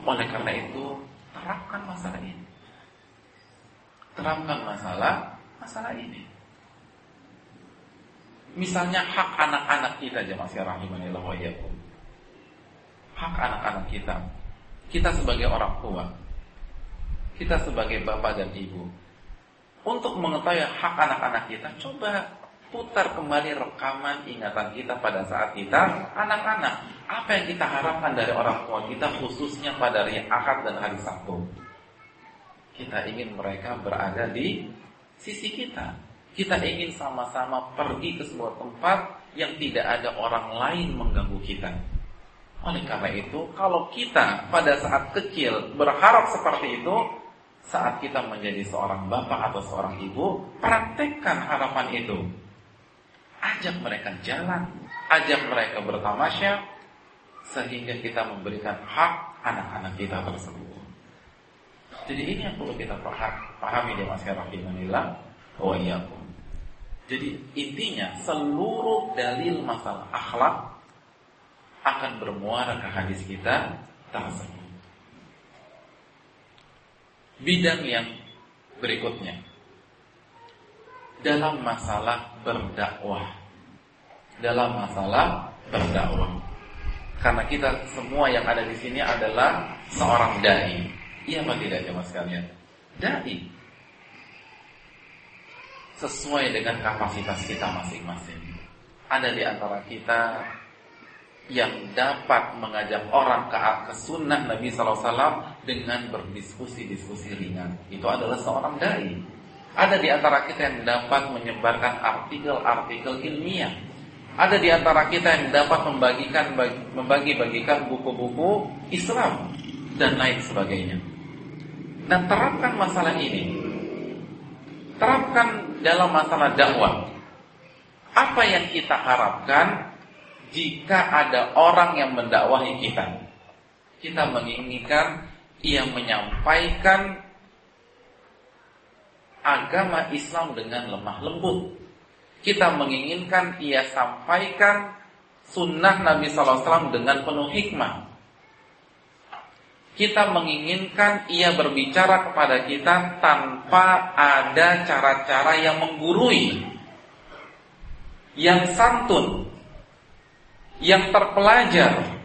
Oleh karena itu, terapkan masalah ini. Terapkan masalah masalah ini. Misalnya hak anak-anak kita jemaah rahimanillah wa. Hak anak-anak kita. Kita sebagai orang tua. Kita sebagai bapak dan ibu. Untuk mengetahui hak anak-anak kita, coba putar kembali rekaman ingatan kita pada saat kita anak-anak. Apa yang kita harapkan dari orang tua kita khususnya pada hari Ahad dan hari Sabtu. Kita ingin mereka berada di sisi kita. Kita ingin sama-sama pergi ke sebuah tempat yang tidak ada orang lain mengganggu kita. Oleh karena itu, kalau kita pada saat kecil berharap seperti itu, saat kita menjadi seorang bapak atau seorang ibu, praktekkan harapan itu. Ajak mereka jalan, ajak mereka bertamasya, sehingga kita memberikan hak anak-anak kita tersebut. Jadi ini yang perlu kita pahami di masyarakat rahimanillah wa iyyakum. Jadi intinya seluruh dalil masalah akhlak akan bermuara ke hadis kita tersebut. Bidang yang berikutnya dalam masalah berdakwah. Dalam masalah berdakwah. Karena kita semua yang ada di sini adalah seorang dai. Iya apa tidak ya mas kalian? Dai. Sesuai dengan kapasitas kita masing-masing. Ada di antara kita yang dapat mengajak orang ke, ke sunnah Nabi SAW dengan berdiskusi-diskusi ringan. Itu adalah seorang dai. Ada di antara kita yang dapat menyebarkan artikel-artikel ilmiah. Ada di antara kita yang dapat membagikan membagi-bagikan buku-buku Islam dan lain sebagainya. Dan terapkan masalah ini. Terapkan dalam masalah dakwah. Apa yang kita harapkan jika ada orang yang mendakwahi kita? Kita menginginkan ia menyampaikan agama Islam dengan lemah lembut. Kita menginginkan ia sampaikan sunnah Nabi SAW dengan penuh hikmah. Kita menginginkan ia berbicara kepada kita tanpa ada cara-cara yang menggurui, yang santun, yang terpelajar.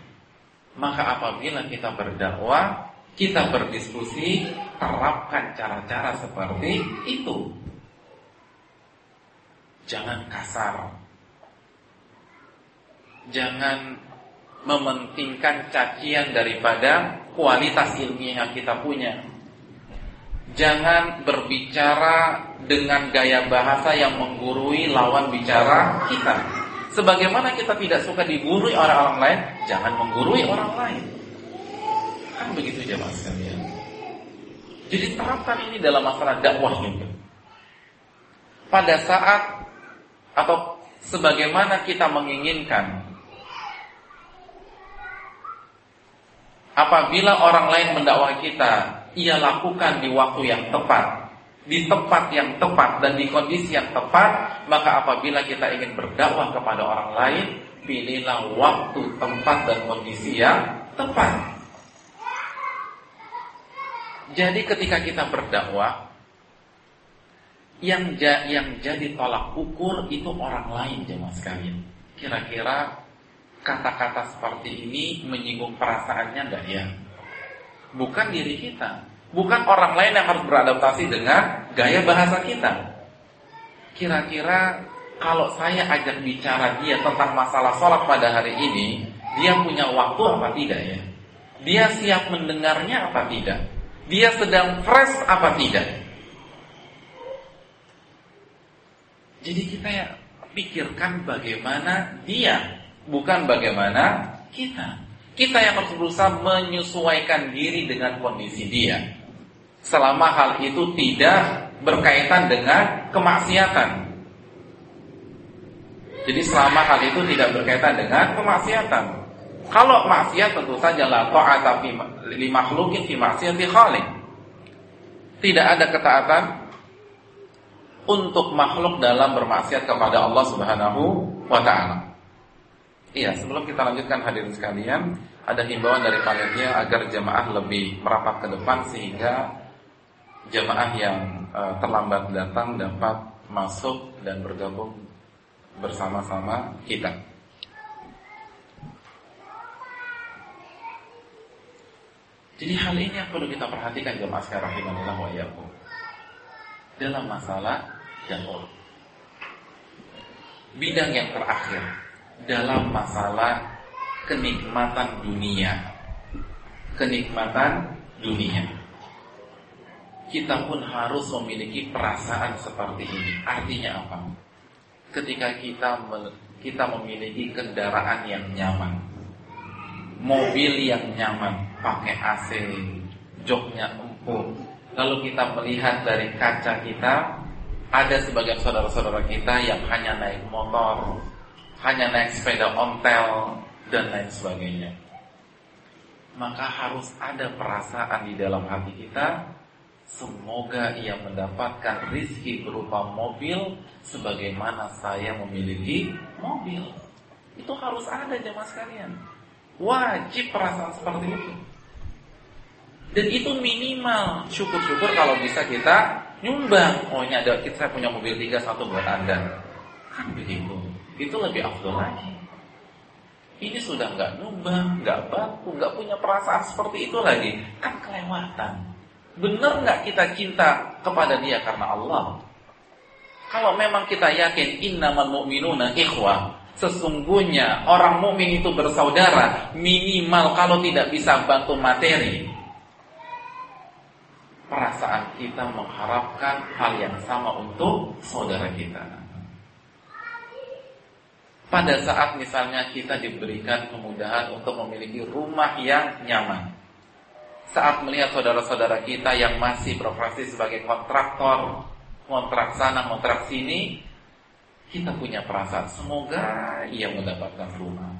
Maka apabila kita berdakwah, kita berdiskusi, terapkan cara-cara seperti itu. Jangan kasar. Jangan mementingkan cacian daripada kualitas ilmiah yang kita punya. Jangan berbicara dengan gaya bahasa yang menggurui lawan bicara kita. Sebagaimana kita tidak suka digurui oleh orang lain, jangan menggurui orang lain. Kan begitu jemaah sekalian. Jadi terapkan ini dalam masalah dakwah juga. Pada saat atau sebagaimana kita menginginkan apabila orang lain mendakwah kita, ia lakukan di waktu yang tepat, di tempat yang tepat dan di kondisi yang tepat, maka apabila kita ingin berdakwah kepada orang lain, pilihlah waktu, tempat dan kondisi yang tepat. Jadi ketika kita berdakwah yang ja, yang jadi tolak ukur itu orang lain jemaah sekalian. Kira-kira kata-kata seperti ini menyinggung perasaannya enggak ya? Bukan diri kita, bukan orang lain yang harus beradaptasi dengan gaya bahasa kita. Kira-kira kalau saya ajak bicara dia tentang masalah sholat pada hari ini, dia punya waktu apa tidak ya? Dia siap mendengarnya apa tidak? dia sedang fresh apa tidak. Jadi kita ya pikirkan bagaimana dia, bukan bagaimana kita. Kita yang harus berusaha menyesuaikan diri dengan kondisi dia. Selama hal itu tidak berkaitan dengan kemaksiatan. Jadi selama hal itu tidak berkaitan dengan kemaksiatan. Kalau maksiat tentu saja la ta'ata li makhluqin fi maksiati khaliq. Tidak ada ketaatan untuk makhluk dalam bermaksiat kepada Allah Subhanahu wa taala. Iya, sebelum kita lanjutkan hadirin sekalian, ada himbauan dari panitia agar jemaah lebih merapat ke depan sehingga jemaah yang uh, terlambat datang dapat masuk dan bergabung bersama-sama kita. Jadi hal ini yang perlu kita perhatikan jemaah sekalian rahimanillah wa iyyakum. Dalam masalah jauh. Bidang yang terakhir dalam masalah kenikmatan dunia. Kenikmatan dunia. Kita pun harus memiliki perasaan seperti ini. Artinya apa? Ketika kita kita memiliki kendaraan yang nyaman, mobil yang nyaman, pakai AC, joknya empuk. Lalu kita melihat dari kaca kita, ada sebagian saudara-saudara kita yang hanya naik motor, hanya naik sepeda ontel, dan lain sebagainya. Maka harus ada perasaan di dalam hati kita, semoga ia mendapatkan rizki berupa mobil, sebagaimana saya memiliki mobil. Itu harus ada jemaah sekalian. Wajib perasaan seperti itu. Dan itu minimal. Syukur-syukur kalau bisa kita nyumbang. Oh ini ada kita punya mobil tiga satu buat anda. Kan begitu. Itu lebih afdol lagi. Ini sudah nggak nyumbang, nggak baku, nggak punya perasaan seperti itu lagi. Kan kelewatan. Benar nggak kita cinta kepada dia karena Allah? Kalau memang kita yakin innamal mu'minuna ikhwah, Sesungguhnya orang mukmin itu bersaudara minimal kalau tidak bisa bantu materi. Perasaan kita mengharapkan hal yang sama untuk saudara kita. Pada saat misalnya kita diberikan kemudahan untuk memiliki rumah yang nyaman. Saat melihat saudara-saudara kita yang masih beroperasi sebagai kontraktor, kontrak sana, kontrak sini, kita punya perasaan semoga ia mendapatkan rumah.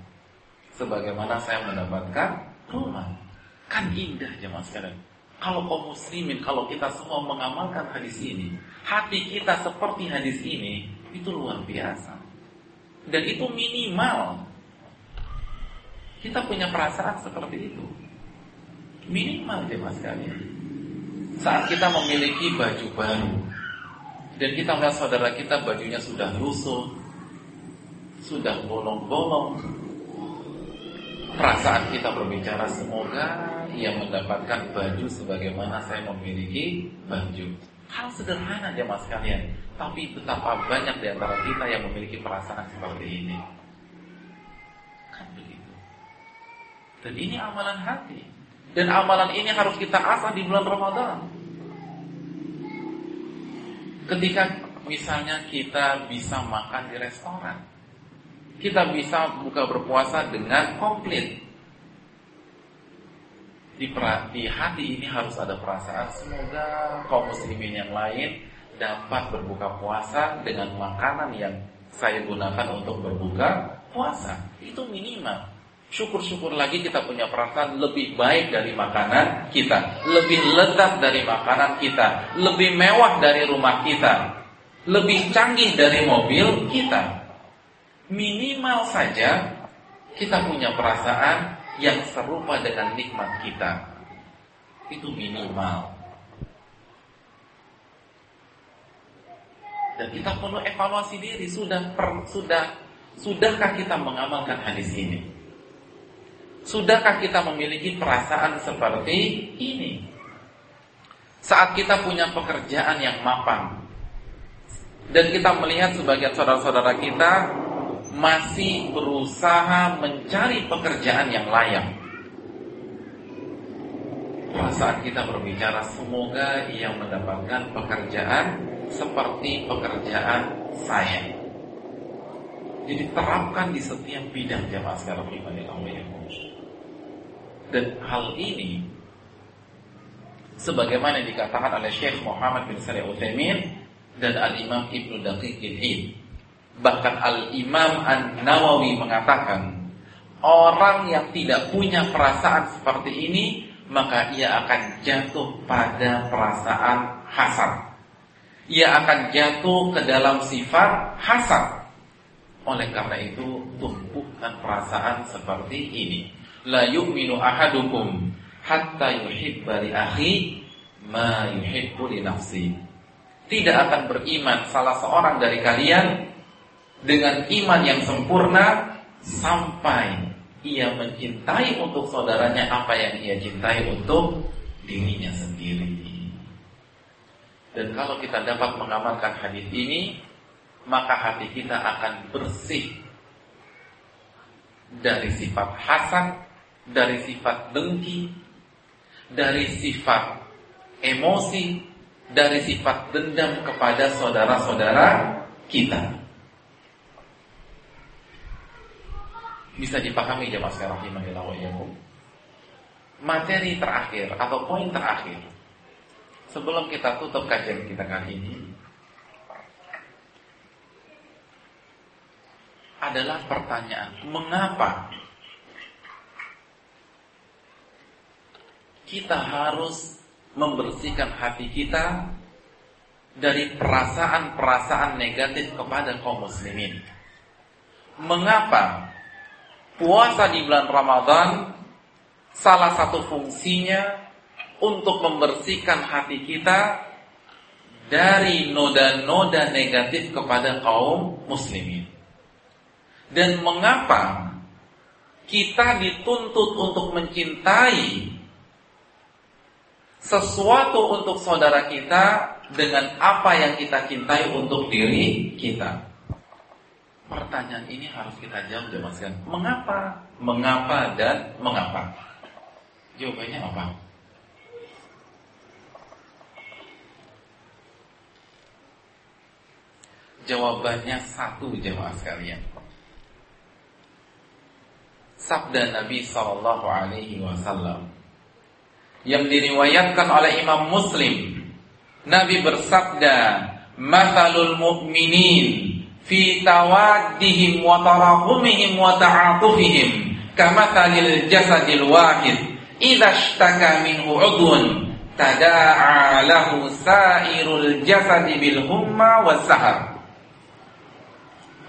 Sebagaimana saya mendapatkan rumah. Kan indah jemaah sekalian kalau kaum muslimin kalau kita semua mengamalkan hadis ini hati kita seperti hadis ini itu luar biasa. Dan itu minimal. Kita punya perasaan seperti itu minimal jemaah sekalian saat kita memiliki baju baru dan kita melihat saudara kita bajunya sudah lusuh, sudah bolong-bolong. Perasaan kita berbicara semoga ia mendapatkan baju sebagaimana saya memiliki baju. Hal sederhana jemaah sekalian, tapi betapa banyak di antara kita yang memiliki perasaan seperti ini. Kan begitu. Dan ini amalan hati. Dan amalan ini harus kita asah di bulan Ramadan. Ketika misalnya kita bisa makan di restoran, kita bisa buka berpuasa dengan komplit. Di, di hati ini harus ada perasaan semoga kaum muslimin yang lain dapat berbuka puasa dengan makanan yang saya gunakan untuk berbuka puasa. Itu minimal. Syukur-syukur lagi kita punya perasaan lebih baik dari makanan kita, lebih lezat dari makanan kita, lebih mewah dari rumah kita, lebih canggih dari mobil kita. Minimal saja kita punya perasaan yang serupa dengan nikmat kita. Itu minimal. Dan kita perlu evaluasi diri sudah per, sudah sudahkah kita mengamalkan hadis ini? Sudahkah kita memiliki perasaan seperti ini? Saat kita punya pekerjaan yang mapan dan kita melihat sebagian saudara-saudara kita masih berusaha mencari pekerjaan yang layak. Perasaan kita berbicara semoga ia mendapatkan pekerjaan seperti pekerjaan saya. Jadi terapkan di setiap bidang jamaah sekarang pribadi yang dan hal ini sebagaimana dikatakan oleh Syekh Muhammad bin Salih Utsaimin dan Al-Imam Ibnu Daqiq al Bahkan Al-Imam An-Nawawi mengatakan orang yang tidak punya perasaan seperti ini maka ia akan jatuh pada perasaan hasad. Ia akan jatuh ke dalam sifat hasad. Oleh karena itu tumpukan perasaan seperti ini la yu'minu ahadukum hatta yuhibba li akhi ma yuhibbu li nafsi. Tidak akan beriman salah seorang dari kalian dengan iman yang sempurna sampai ia mencintai untuk saudaranya apa yang ia cintai untuk dirinya sendiri. Dan kalau kita dapat mengamalkan hadis ini, maka hati kita akan bersih dari sifat hasad, dari sifat dengki, dari sifat emosi, dari sifat dendam kepada saudara-saudara kita. Bisa dipahami rahimahillah wa Materi terakhir atau poin terakhir sebelum kita tutup kajian kita kali ini adalah pertanyaan, mengapa kita harus membersihkan hati kita dari perasaan-perasaan negatif kepada kaum muslimin? Mengapa puasa di bulan Ramadan salah satu fungsinya untuk membersihkan hati kita dari noda-noda negatif kepada kaum muslimin. Dan mengapa kita dituntut untuk mencintai sesuatu untuk saudara kita dengan apa yang kita cintai untuk diri kita. Pertanyaan ini harus kita jawab jemaah sekalian. Mengapa? Mengapa dan mengapa? Jawabannya apa? Jawabannya satu jemaah sekalian. Sabda Nabi Shallallahu Alaihi Wasallam yang diriwayatkan oleh Imam Muslim. Nabi bersabda, "Mathalul mu'minin fi tawaddihim wa tarahumihim wa ta'atufihim kamathalil jasadil wahid. Idza ishtaka minhu udhun tada'a lahu sairul jasadi bil humma was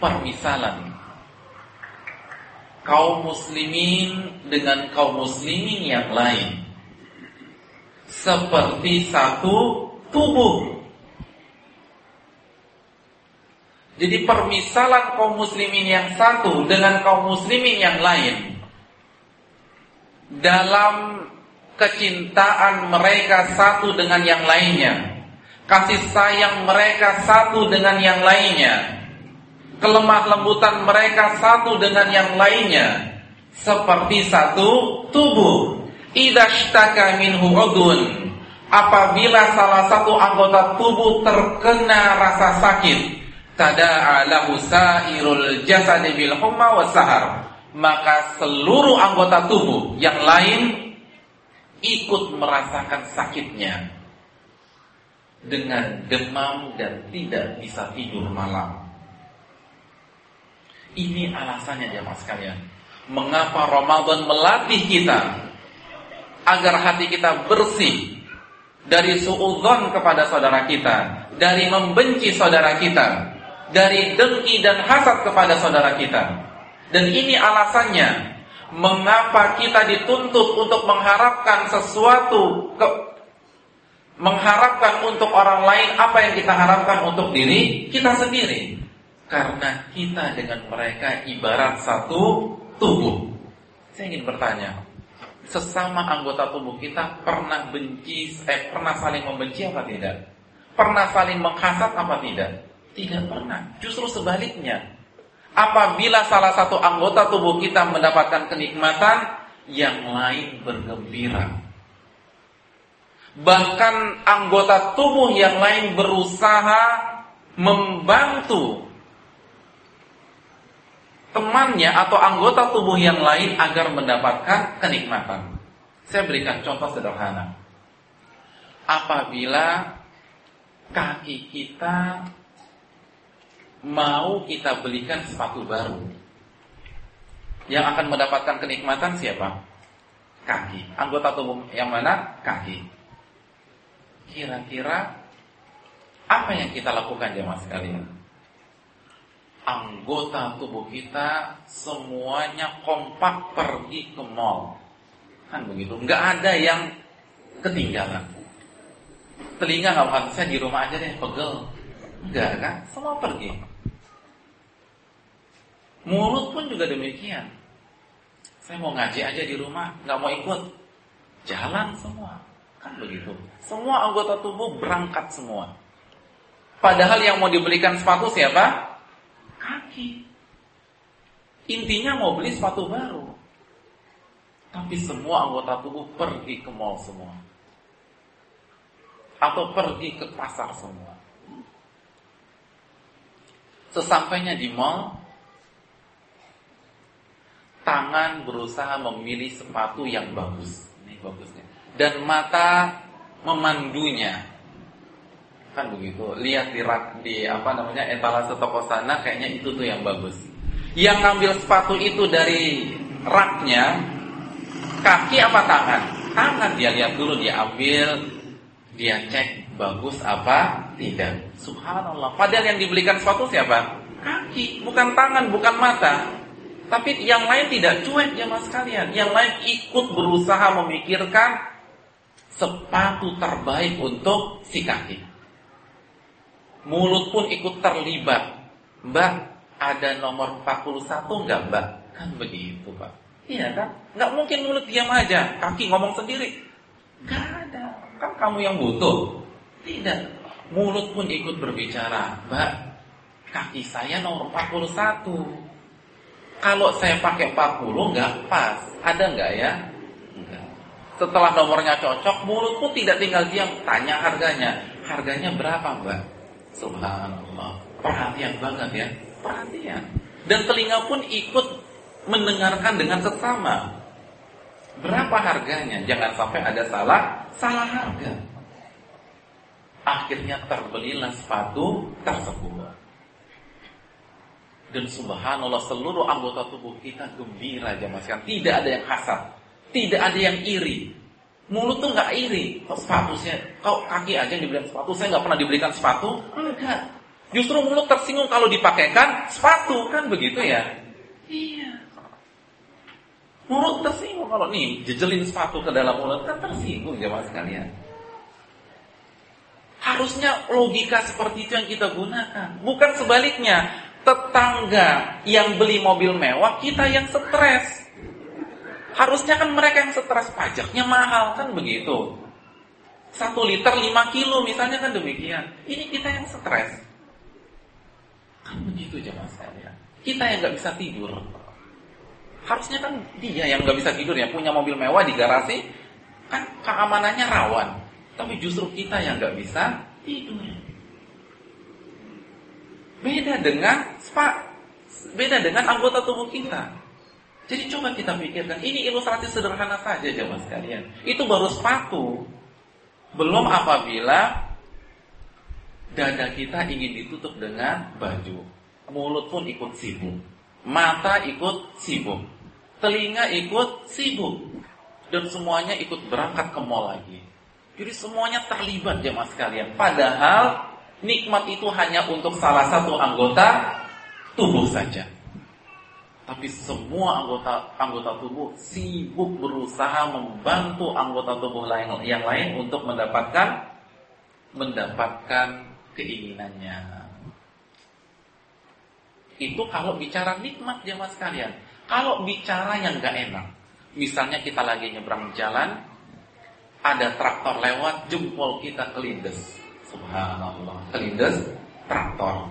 permisalan. Kaum muslimin dengan kaum muslimin yang lain seperti satu tubuh Jadi permisalan kaum muslimin yang satu dengan kaum muslimin yang lain dalam kecintaan mereka satu dengan yang lainnya, kasih sayang mereka satu dengan yang lainnya, kelemah lembutan mereka satu dengan yang lainnya, seperti satu tubuh. Idashtaka minhu udun. Apabila salah satu anggota tubuh terkena rasa sakit, tada'a lahu sa'irul jasadi bil humma wa sahar maka seluruh anggota tubuh yang lain ikut merasakan sakitnya dengan demam dan tidak bisa tidur malam. Ini alasannya jemaah sekalian. Mengapa Ramadan melatih kita agar hati kita bersih dari suudzon kepada saudara kita, dari membenci saudara kita, dari dengki dan hasad kepada saudara kita. Dan ini alasannya mengapa kita dituntut untuk mengharapkan sesuatu ke, mengharapkan untuk orang lain apa yang kita harapkan untuk diri kita sendiri. Karena kita dengan mereka ibarat satu tubuh. Saya ingin bertanya, sesama anggota tubuh kita pernah benci, eh, pernah saling membenci apa tidak? Pernah saling menghasat apa tidak? Tidak pernah. Justru sebaliknya. Apabila salah satu anggota tubuh kita mendapatkan kenikmatan, yang lain bergembira. Bahkan anggota tubuh yang lain berusaha membantu temannya atau anggota tubuh yang lain agar mendapatkan kenikmatan. Saya berikan contoh sederhana. Apabila kaki kita mau kita belikan sepatu baru. Yang akan mendapatkan kenikmatan siapa? Kaki. Anggota tubuh yang mana? Kaki. Kira-kira apa yang kita lakukan jemaah sekalian? Anggota tubuh kita semuanya kompak pergi ke mall. Kan begitu. Nggak ada yang ketinggalan. Telinga nggak bakal saya di rumah aja deh pegel. Enggak kan? Semua pergi. Mulut pun juga demikian. Saya mau ngaji aja di rumah, nggak mau ikut. Jalan semua. Kan begitu. Semua anggota tubuh berangkat semua. Padahal yang mau dibelikan sepatu siapa? Kaki. Intinya mau beli sepatu baru. Tapi semua anggota tubuh pergi ke mall semua. Atau pergi ke pasar semua. Sesampainya di mall, tangan berusaha memilih sepatu yang bagus. Ini bagusnya. Dan mata memandunya. Kan begitu. Lihat di rak di apa namanya etalase toko sana kayaknya itu tuh yang bagus. Yang ngambil sepatu itu dari raknya kaki apa tangan? Tangan dia lihat dulu dia ambil dia cek bagus apa tidak. Subhanallah. Padahal yang dibelikan sepatu siapa? Kaki, bukan tangan, bukan mata. Tapi yang lain tidak cuek ya mas kalian. Yang lain ikut berusaha memikirkan sepatu terbaik untuk si kaki. Mulut pun ikut terlibat. Mbak, ada nomor 41 enggak mbak? Kan begitu pak. Iya kan? Enggak mungkin mulut diam aja. Kaki ngomong sendiri. Enggak ada. Kan kamu yang butuh. Tidak. Mulut pun ikut berbicara. Mbak, kaki saya nomor 41 kalau saya pakai 40 nggak pas. Ada nggak ya? Enggak. Setelah nomornya cocok, mulut pun tidak tinggal diam. Tanya harganya. Harganya berapa mbak? Subhanallah. Perhatian banget ya. Perhatian. Dan telinga pun ikut mendengarkan dengan sesama. Berapa harganya? Jangan sampai ada salah, salah harga. Akhirnya terbelilah sepatu tersebut. Dan subhanallah seluruh anggota tubuh kita gembira sekalian. Tidak ada yang hasad. Tidak ada yang iri. Mulut tuh nggak iri. Kok sepatu saya, kau kaki aja yang dibelikan sepatu, saya nggak pernah dibelikan sepatu. Enggak. Justru mulut tersinggung kalau dipakaikan sepatu kan begitu ya? Iya. Mulut tersinggung kalau nih jejelin sepatu ke dalam mulut kan tersinggung jamaah sekalian. Harusnya logika seperti itu yang kita gunakan, bukan sebaliknya tetangga yang beli mobil mewah, kita yang stres. Harusnya kan mereka yang stres pajaknya mahal kan begitu. Satu liter lima kilo misalnya kan demikian. Ini kita yang stres. Kan begitu mas sekalian. Kita yang nggak bisa tidur. Harusnya kan dia yang nggak bisa tidur ya punya mobil mewah di garasi kan keamanannya rawan. Tapi justru kita yang nggak bisa tidur. Beda dengan spa, beda dengan anggota tubuh kita. Jadi coba kita pikirkan, ini ilustrasi sederhana saja jemaah sekalian. Itu baru sepatu. Belum apabila dada kita ingin ditutup dengan baju. Mulut pun ikut sibuk. Mata ikut sibuk. Telinga ikut sibuk. Dan semuanya ikut berangkat ke mall lagi. Jadi semuanya terlibat jemaah sekalian. Padahal nikmat itu hanya untuk salah satu anggota tubuh saja. Tapi semua anggota anggota tubuh sibuk berusaha membantu anggota tubuh lain yang lain untuk mendapatkan mendapatkan keinginannya. Itu kalau bicara nikmat jemaah sekalian. Kalau bicara yang gak enak, misalnya kita lagi nyebrang jalan, ada traktor lewat, jempol kita kelindes Subhanallah. Kelindes traktor.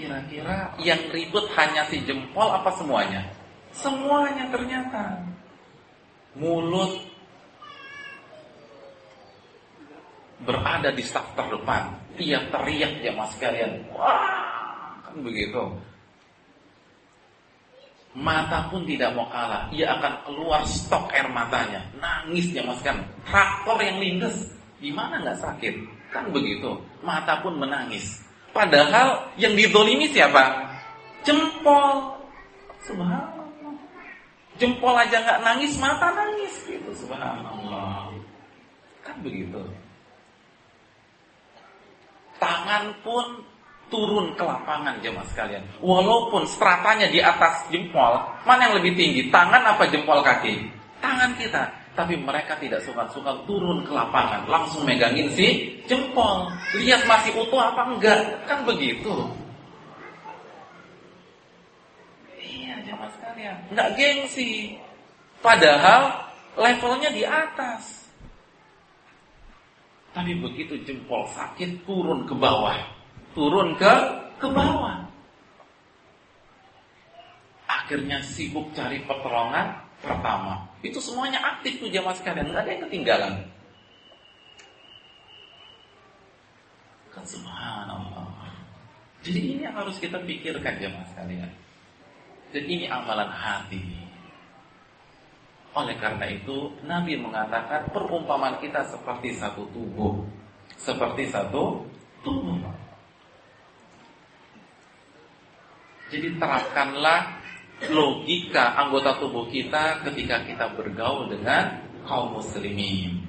Kira-kira yang ribut hanya si jempol apa semuanya? Semuanya ternyata. Mulut berada di staf terdepan. Dia teriak ya mas kalian. Wah, kan begitu. Mata pun tidak mau kalah. Ia akan keluar stok air matanya. Nangis ya mas kan. Traktor yang lindes Gimana nggak sakit? Kan begitu. Mata pun menangis. Padahal yang didolimi siapa? Jempol. Subhanallah. Jempol aja nggak nangis, mata nangis gitu. Subhanallah. Kan begitu. Tangan pun turun ke lapangan jemaah sekalian. Walaupun stratanya di atas jempol, mana yang lebih tinggi? Tangan apa jempol kaki? Tangan kita. Tapi mereka tidak suka-suka turun ke lapangan, langsung megangin si jempol. Lihat masih utuh apa enggak, kan begitu. jemaah sekalian. Nggak gengsi. Padahal levelnya di atas. Tapi begitu jempol sakit turun ke bawah. Turun ke ke bawah. Akhirnya sibuk cari pertolongan pertama. Itu semuanya aktif tuh jamaah sekalian, nggak ada yang ketinggalan. Kan subhanallah. Jadi ini yang harus kita pikirkan jamaah sekalian. Dan ini amalan hati. Oleh karena itu Nabi mengatakan perumpamaan kita seperti satu tubuh Seperti satu tubuh Jadi terapkanlah logika anggota tubuh kita ketika kita bergaul dengan kaum muslimin.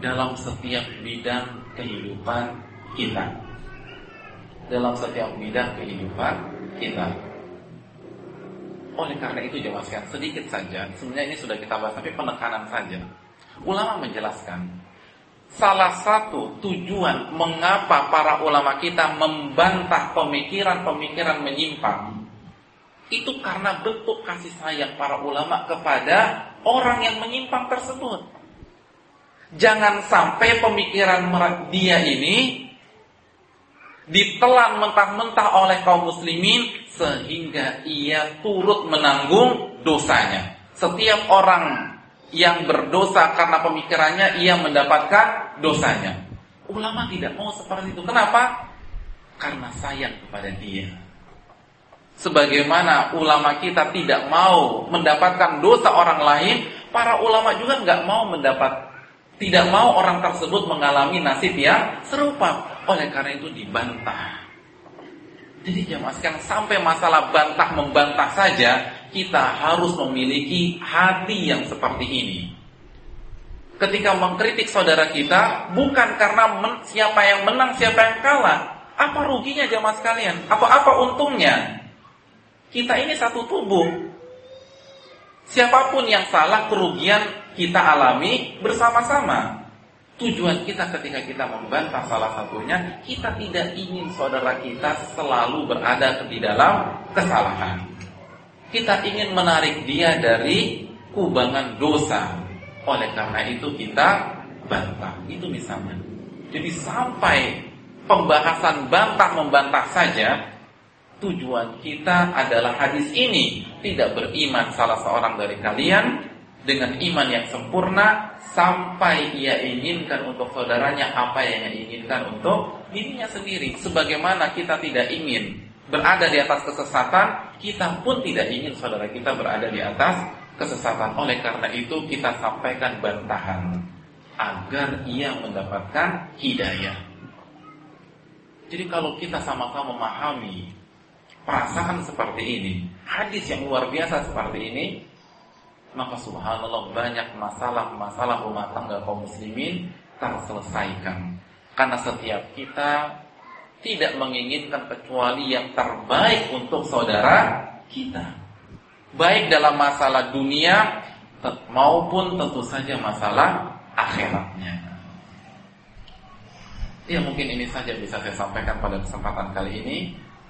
Dalam setiap bidang kehidupan kita. Dalam setiap bidang kehidupan kita. Oleh karena itu jemaah sekalian sedikit saja, sebenarnya ini sudah kita bahas tapi penekanan saja. Ulama menjelaskan salah satu tujuan mengapa para ulama kita membantah pemikiran-pemikiran menyimpang itu karena bentuk kasih sayang para ulama kepada orang yang menyimpang tersebut. Jangan sampai pemikiran dia ini ditelan mentah-mentah oleh kaum muslimin sehingga ia turut menanggung dosanya. Setiap orang yang berdosa karena pemikirannya ia mendapatkan dosanya. Ulama tidak mau seperti itu. Kenapa? Karena sayang kepada dia. Sebagaimana ulama kita tidak mau mendapatkan dosa orang lain, para ulama juga nggak mau mendapat, tidak mau orang tersebut mengalami nasib yang serupa. Oleh karena itu dibantah. Jadi jamaah sekarang sampai masalah bantah membantah saja kita harus memiliki hati yang seperti ini. Ketika mengkritik saudara kita bukan karena men, siapa yang menang siapa yang kalah. Apa ruginya jamaah sekalian? Apa apa untungnya? Kita ini satu tubuh. Siapa pun yang salah kerugian kita alami bersama-sama. Tujuan kita ketika kita membantah salah satunya, kita tidak ingin saudara kita selalu berada di dalam kesalahan. Kita ingin menarik dia dari kubangan dosa. Oleh karena itu kita bantah. Itu misalnya. Jadi sampai pembahasan bantah membantah saja, tujuan kita adalah hadis ini tidak beriman salah seorang dari kalian dengan iman yang sempurna sampai ia inginkan untuk saudaranya apa yang ia inginkan untuk dirinya sendiri. Sebagaimana kita tidak ingin berada di atas kesesatan, kita pun tidak ingin saudara kita berada di atas kesesatan. Oleh karena itu kita sampaikan bantahan agar ia mendapatkan hidayah. Jadi kalau kita sama-sama memahami perasaan seperti ini, hadis yang luar biasa seperti ini, maka subhanallah banyak masalah-masalah rumah tangga kaum muslimin terselesaikan. Karena setiap kita tidak menginginkan kecuali yang terbaik untuk saudara kita. Baik dalam masalah dunia maupun tentu saja masalah akhiratnya. Ya mungkin ini saja bisa saya sampaikan pada kesempatan kali ini.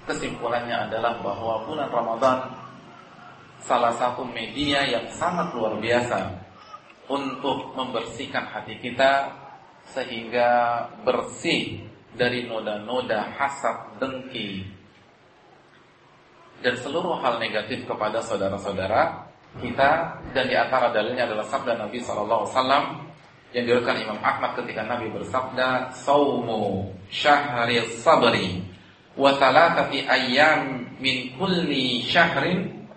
Kesimpulannya adalah bahwa bulan Ramadan salah satu media yang sangat luar biasa untuk membersihkan hati kita sehingga bersih dari noda-noda hasad, dengki dan seluruh hal negatif kepada saudara-saudara kita dan di antara dalilnya adalah sabda Nabi wasallam yang diriwayatkan Imam Ahmad ketika Nabi bersabda saumu syahri sabri wa thalathati ayyam min kulli syahrin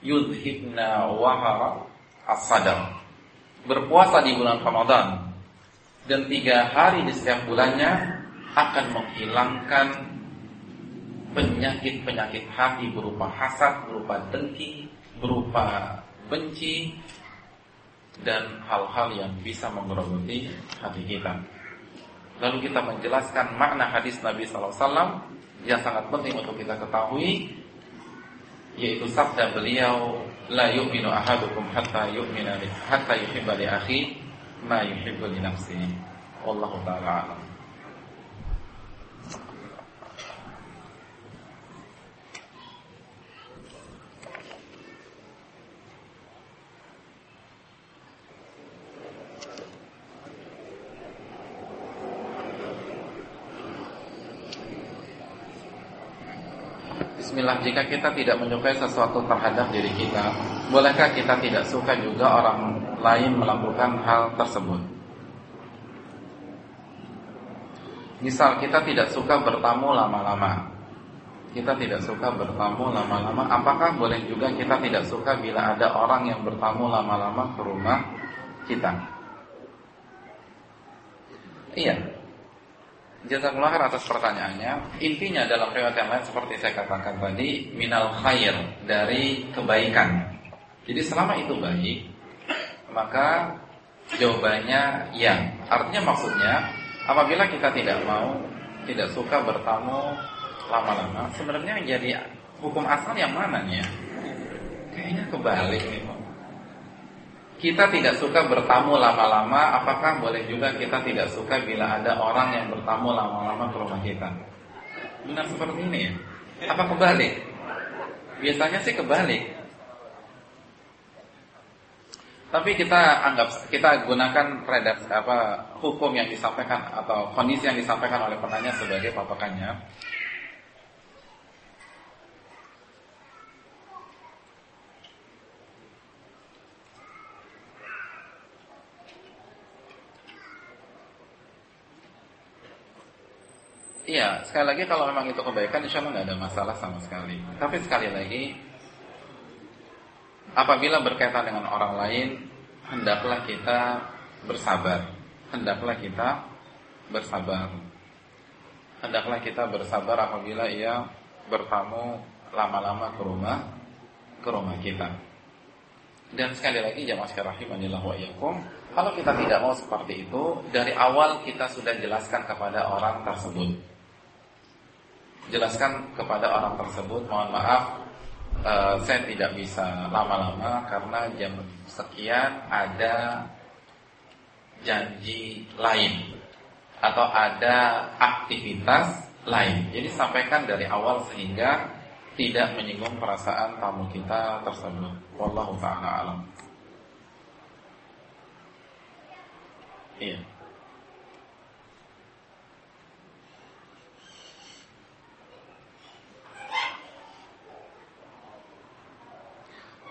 yudhibna wahara as-sadar. Berpuasa di bulan Ramadan dan tiga hari di setiap bulannya akan menghilangkan penyakit-penyakit hati berupa hasad, berupa dengki, berupa benci dan hal-hal yang bisa menggerogoti hati kita. Lalu kita menjelaskan makna hadis Nabi SAW yang sangat penting untuk kita ketahui yaitu sabda beliau la yu'minu ahadukum hatta yu'mina li hatta yuhibba li akhi ma yuhibbu li nafsihi jika kita tidak menyukai sesuatu terhadap diri kita, bolehkah kita tidak suka juga orang lain melakukan hal tersebut? Misal kita tidak suka bertamu lama-lama. Kita tidak suka bertamu lama-lama. Apakah boleh juga kita tidak suka bila ada orang yang bertamu lama-lama ke rumah kita? Iya, Jazakallah atas pertanyaannya. Intinya dalam riwayat yang lain seperti saya katakan tadi, minal khair dari kebaikan. Jadi selama itu baik, maka jawabannya ya. Artinya maksudnya, apabila kita tidak mau, tidak suka bertamu lama-lama, sebenarnya jadi hukum asal yang mana nih ya? Kayaknya kebalik nih, kita tidak suka bertamu lama-lama, apakah boleh juga kita tidak suka bila ada orang yang bertamu lama-lama ke rumah kita? Benar seperti ini ya? Apa kebalik? Biasanya sih kebalik. Tapi kita anggap kita gunakan redaksi apa hukum yang disampaikan atau kondisi yang disampaikan oleh penanya sebagai patokannya. Iya, sekali lagi kalau memang itu kebaikan, insya Allah nggak ada masalah sama sekali. Tapi sekali lagi, apabila berkaitan dengan orang lain, hendaklah kita bersabar. Hendaklah kita bersabar. Hendaklah kita bersabar apabila ia bertamu lama-lama ke rumah ke rumah kita. Dan sekali lagi jamaah rahimanillah wa iyyakum, kalau kita tidak mau seperti itu, dari awal kita sudah jelaskan kepada orang tersebut jelaskan kepada orang tersebut mohon maaf uh, saya tidak bisa lama-lama karena jam sekian ada janji lain atau ada aktivitas lain. Jadi sampaikan dari awal sehingga tidak menyinggung perasaan tamu kita tersebut. Wallahu taala alam. Iya.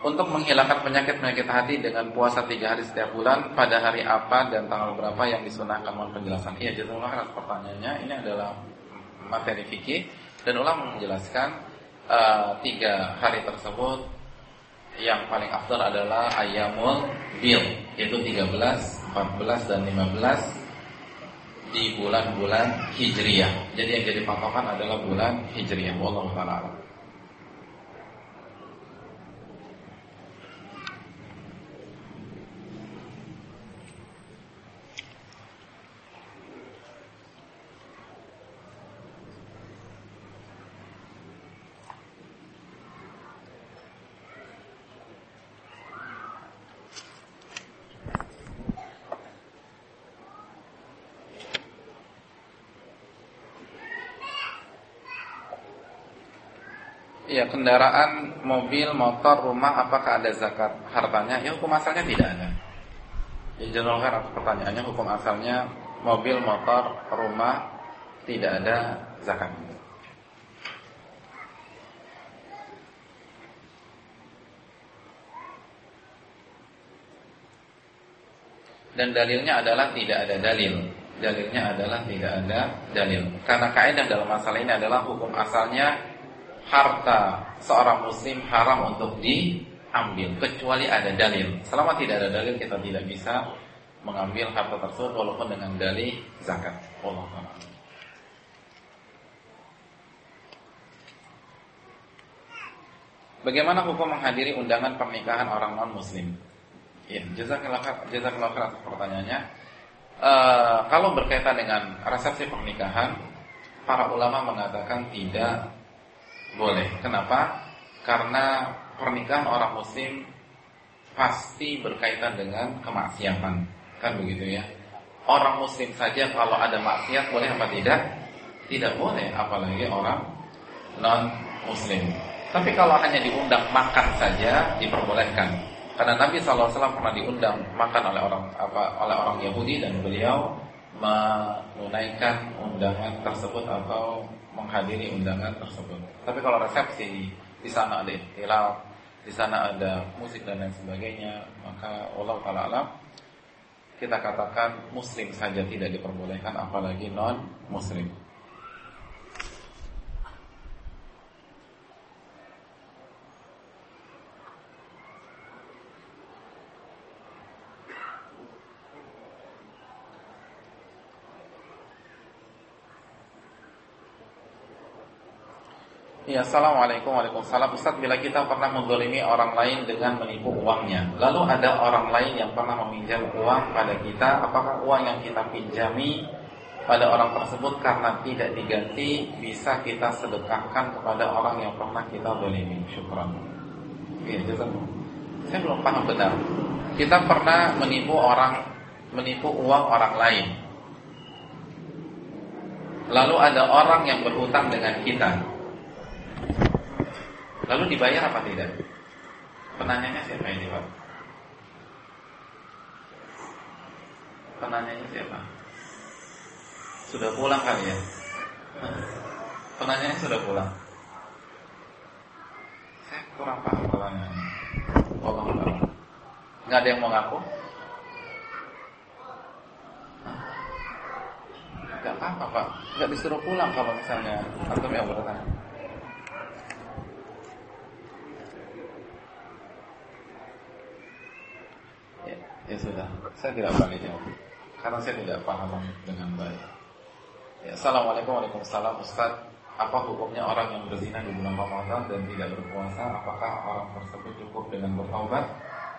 Untuk menghilangkan penyakit-penyakit hati dengan puasa tiga hari setiap bulan pada hari apa dan tanggal berapa yang disunahkan mohon penjelasan. Iya, jazakallah khairan pertanyaannya. Ini adalah materi fikih dan ulama menjelaskan uh, tiga hari tersebut yang paling afdal adalah ayamul bil yaitu 13, 14 dan 15 di bulan-bulan hijriyah. Jadi yang jadi patokan adalah bulan hijriyah. Wallahu taala. Ya kendaraan, mobil, motor, rumah apakah ada zakat hartanya? Ya hukum asalnya tidak ada. Ya kan pertanyaannya hukum asalnya mobil, motor, rumah tidak ada zakat. Dan dalilnya adalah tidak ada dalil. Dalilnya adalah tidak ada dalil. Karena kaidah dalam masalah ini adalah hukum asalnya harta seorang muslim haram untuk diambil kecuali ada dalil. Selama tidak ada dalil kita tidak bisa mengambil harta tersebut walaupun dengan dalih zakat. Allah Bagaimana hukum menghadiri undangan pernikahan orang non muslim? Ya, jazakallah jazakallah atas pertanyaannya. Uh, kalau berkaitan dengan resepsi pernikahan, para ulama mengatakan tidak boleh. Kenapa? Karena pernikahan orang muslim pasti berkaitan dengan kemaksiatan. Kan begitu ya. Orang muslim saja kalau ada maksiat boleh apa tidak? Tidak boleh, apalagi orang non muslim. Tapi kalau hanya diundang makan saja diperbolehkan. Karena Nabi SAW pernah diundang makan oleh orang apa oleh orang Yahudi dan beliau menunaikan undangan tersebut atau menghadiri undangan tersebut. Tapi kalau resepsi di sana ada ihtilal, di sana ada musik dan lain sebagainya, maka Allah taala alam kita katakan muslim saja tidak diperbolehkan apalagi non muslim. Ya, Assalamualaikum Waalaikumsalam. Ustaz, bila kita pernah mendolimi orang lain dengan menipu uangnya Lalu ada orang lain yang pernah meminjam uang pada kita Apakah uang yang kita pinjami pada orang tersebut karena tidak diganti Bisa kita sedekahkan kepada orang yang pernah kita dolimi Syukran. Ya, jazak. Saya belum paham benar. Kita pernah menipu orang Menipu uang orang lain. Lalu ada orang yang berhutang dengan kita Lalu dibayar apa tidak? Penanyanya siapa ini Pak? Penanyanya siapa? Sudah pulang kali ya? Penanyanya sudah pulang Saya kurang paham pertanyaannya Allah Allah Nggak ada yang mau ngaku? Gak apa-apa Pak Gak disuruh pulang kalau misalnya Antum yang bertanya Ya sudah, saya tidak berani jawab. Karena saya tidak paham dengan baik. Ya, Assalamualaikum Waalaikumsalam Ustaz Apa hukumnya orang yang berzina di bulan Ramadan dan tidak berpuasa? Apakah orang tersebut cukup dengan bertaubat?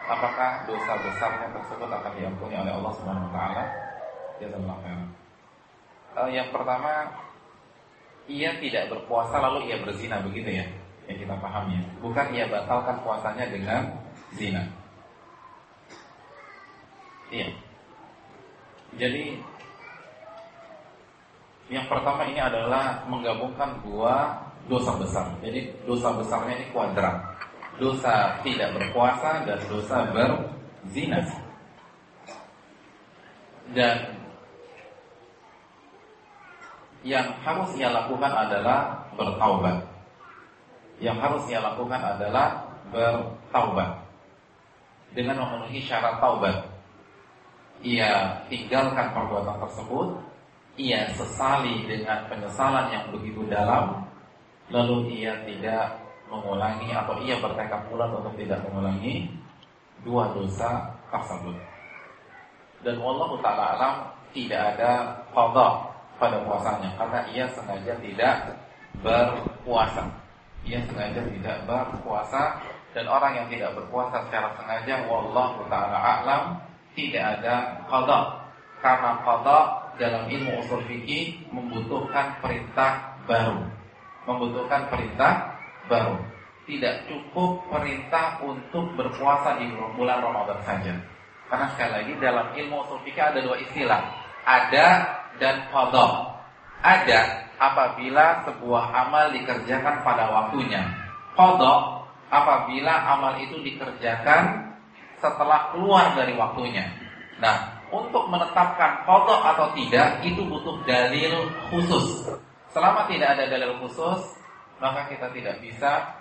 Apakah dosa besarnya tersebut akan diampuni oleh Allah Subhanahu Wa Taala? Ya uh, Yang pertama Ia tidak berpuasa lalu ia berzina begitu ya? Yang kita pahami Bukan ia batalkan puasanya dengan zina Iya. Jadi yang pertama ini adalah menggabungkan dua dosa besar. Jadi dosa besarnya ini kuadrat. Dosa tidak berpuasa dan dosa berzina. Dan yang harus ia lakukan adalah bertaubat. Yang harus ia lakukan adalah bertaubat dengan memenuhi syarat taubat ia tinggalkan perbuatan tersebut, ia sesali dengan penyesalan yang begitu dalam, lalu ia tidak mengulangi atau ia bertekad bulat untuk tidak mengulangi dua dosa tersebut. Dan Allah Taala alam tidak ada qadha pada puasanya karena ia sengaja tidak berpuasa. Ia sengaja tidak berpuasa dan orang yang tidak berpuasa secara sengaja wallahu taala a'lam tidak ada qada. Karena qada dalam ilmu usul fikih membutuhkan perintah baru. Membutuhkan perintah baru. Tidak cukup perintah untuk berpuasa di bulan Ramadan saja. Karena sekali lagi dalam ilmu usul fikih ada dua istilah. Ada dan qada. Ada apabila sebuah amal dikerjakan pada waktunya. Qada apabila amal itu dikerjakan setelah keluar dari waktunya. Nah, untuk menetapkan kodok atau tidak itu butuh dalil khusus. Selama tidak ada dalil khusus, maka kita tidak bisa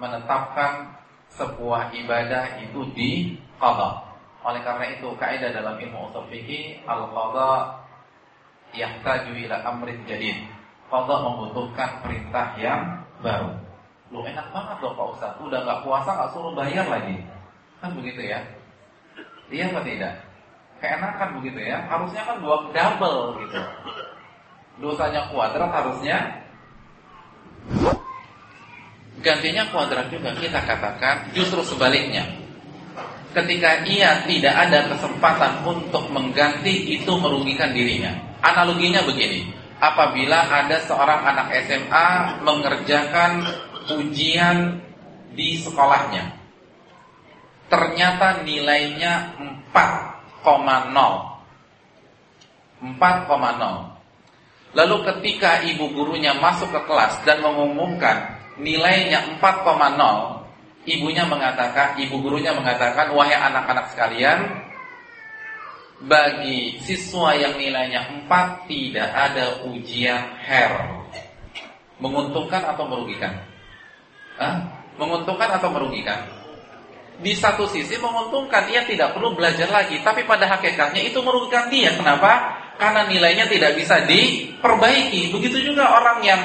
menetapkan sebuah ibadah itu di kodok. Oleh karena itu, kaidah dalam ilmu usul fikih al-qadha yahtaju ila amrin jadid. Qadha membutuhkan perintah yang baru. Lu enak banget loh Pak Ustaz, udah nggak puasa nggak suruh bayar lagi. Kan begitu ya? Iya atau tidak? Keenakan begitu ya? Harusnya kan dua double gitu. Dosanya kuadrat harusnya gantinya kuadrat juga kita katakan justru sebaliknya. Ketika ia tidak ada kesempatan untuk mengganti itu merugikan dirinya. Analoginya begini, apabila ada seorang anak SMA mengerjakan ujian di sekolahnya ternyata nilainya 4,0. 4,0. Lalu ketika ibu gurunya masuk ke kelas dan mengumumkan nilainya 4,0, ibunya mengatakan, ibu gurunya mengatakan, "Wahai anak-anak sekalian, bagi siswa yang nilainya 4 tidak ada ujian HER. Menguntungkan atau merugikan? Hah? Menguntungkan atau merugikan? Di satu sisi menguntungkan, ia tidak perlu belajar lagi, tapi pada hakikatnya itu merugikan dia. Kenapa? Karena nilainya tidak bisa diperbaiki. Begitu juga orang yang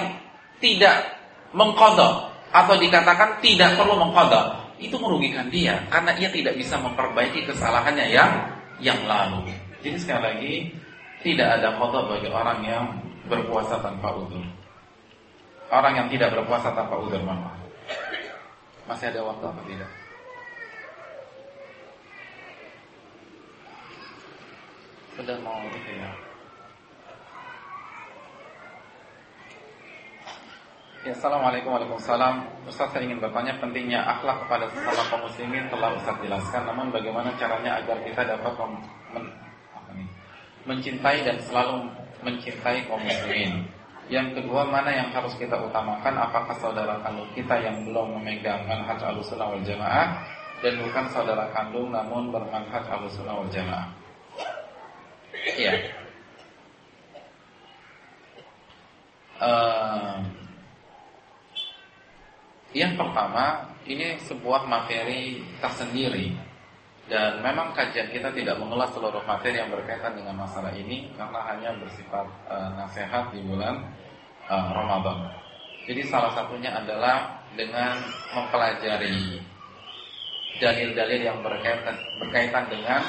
tidak mengkodok atau dikatakan tidak perlu mengkodok, itu merugikan dia karena ia tidak bisa memperbaiki kesalahannya yang yang lalu. Jadi sekali lagi tidak ada kodok bagi orang yang berpuasa tanpa udur. Orang yang tidak berpuasa tanpa udur, mama. Masih ada waktu apa tidak? Sudah mau itu ya. Ya, Assalamualaikum Waalaikumsalam Ustaz saya ingin bertanya pentingnya akhlak kepada sesama kaum muslimin telah Ustaz jelaskan. Namun bagaimana caranya agar kita dapat men, ini, mencintai dan selalu mencintai kaum muslimin? Yang kedua mana yang harus kita utamakan? Apakah saudara kandung kita yang belum memegang manhaj al-sunnah wal jamaah? Dan bukan saudara kandung namun bermanhaj al-sunnah wal jamaah Iya. Uh, yang pertama, ini sebuah materi tersendiri dan memang kajian kita tidak mengulas seluruh materi yang berkaitan dengan masalah ini karena hanya bersifat uh, nasihat di bulan uh, Ramadan. Jadi salah satunya adalah dengan mempelajari dalil-dalil yang berkaitan berkaitan dengan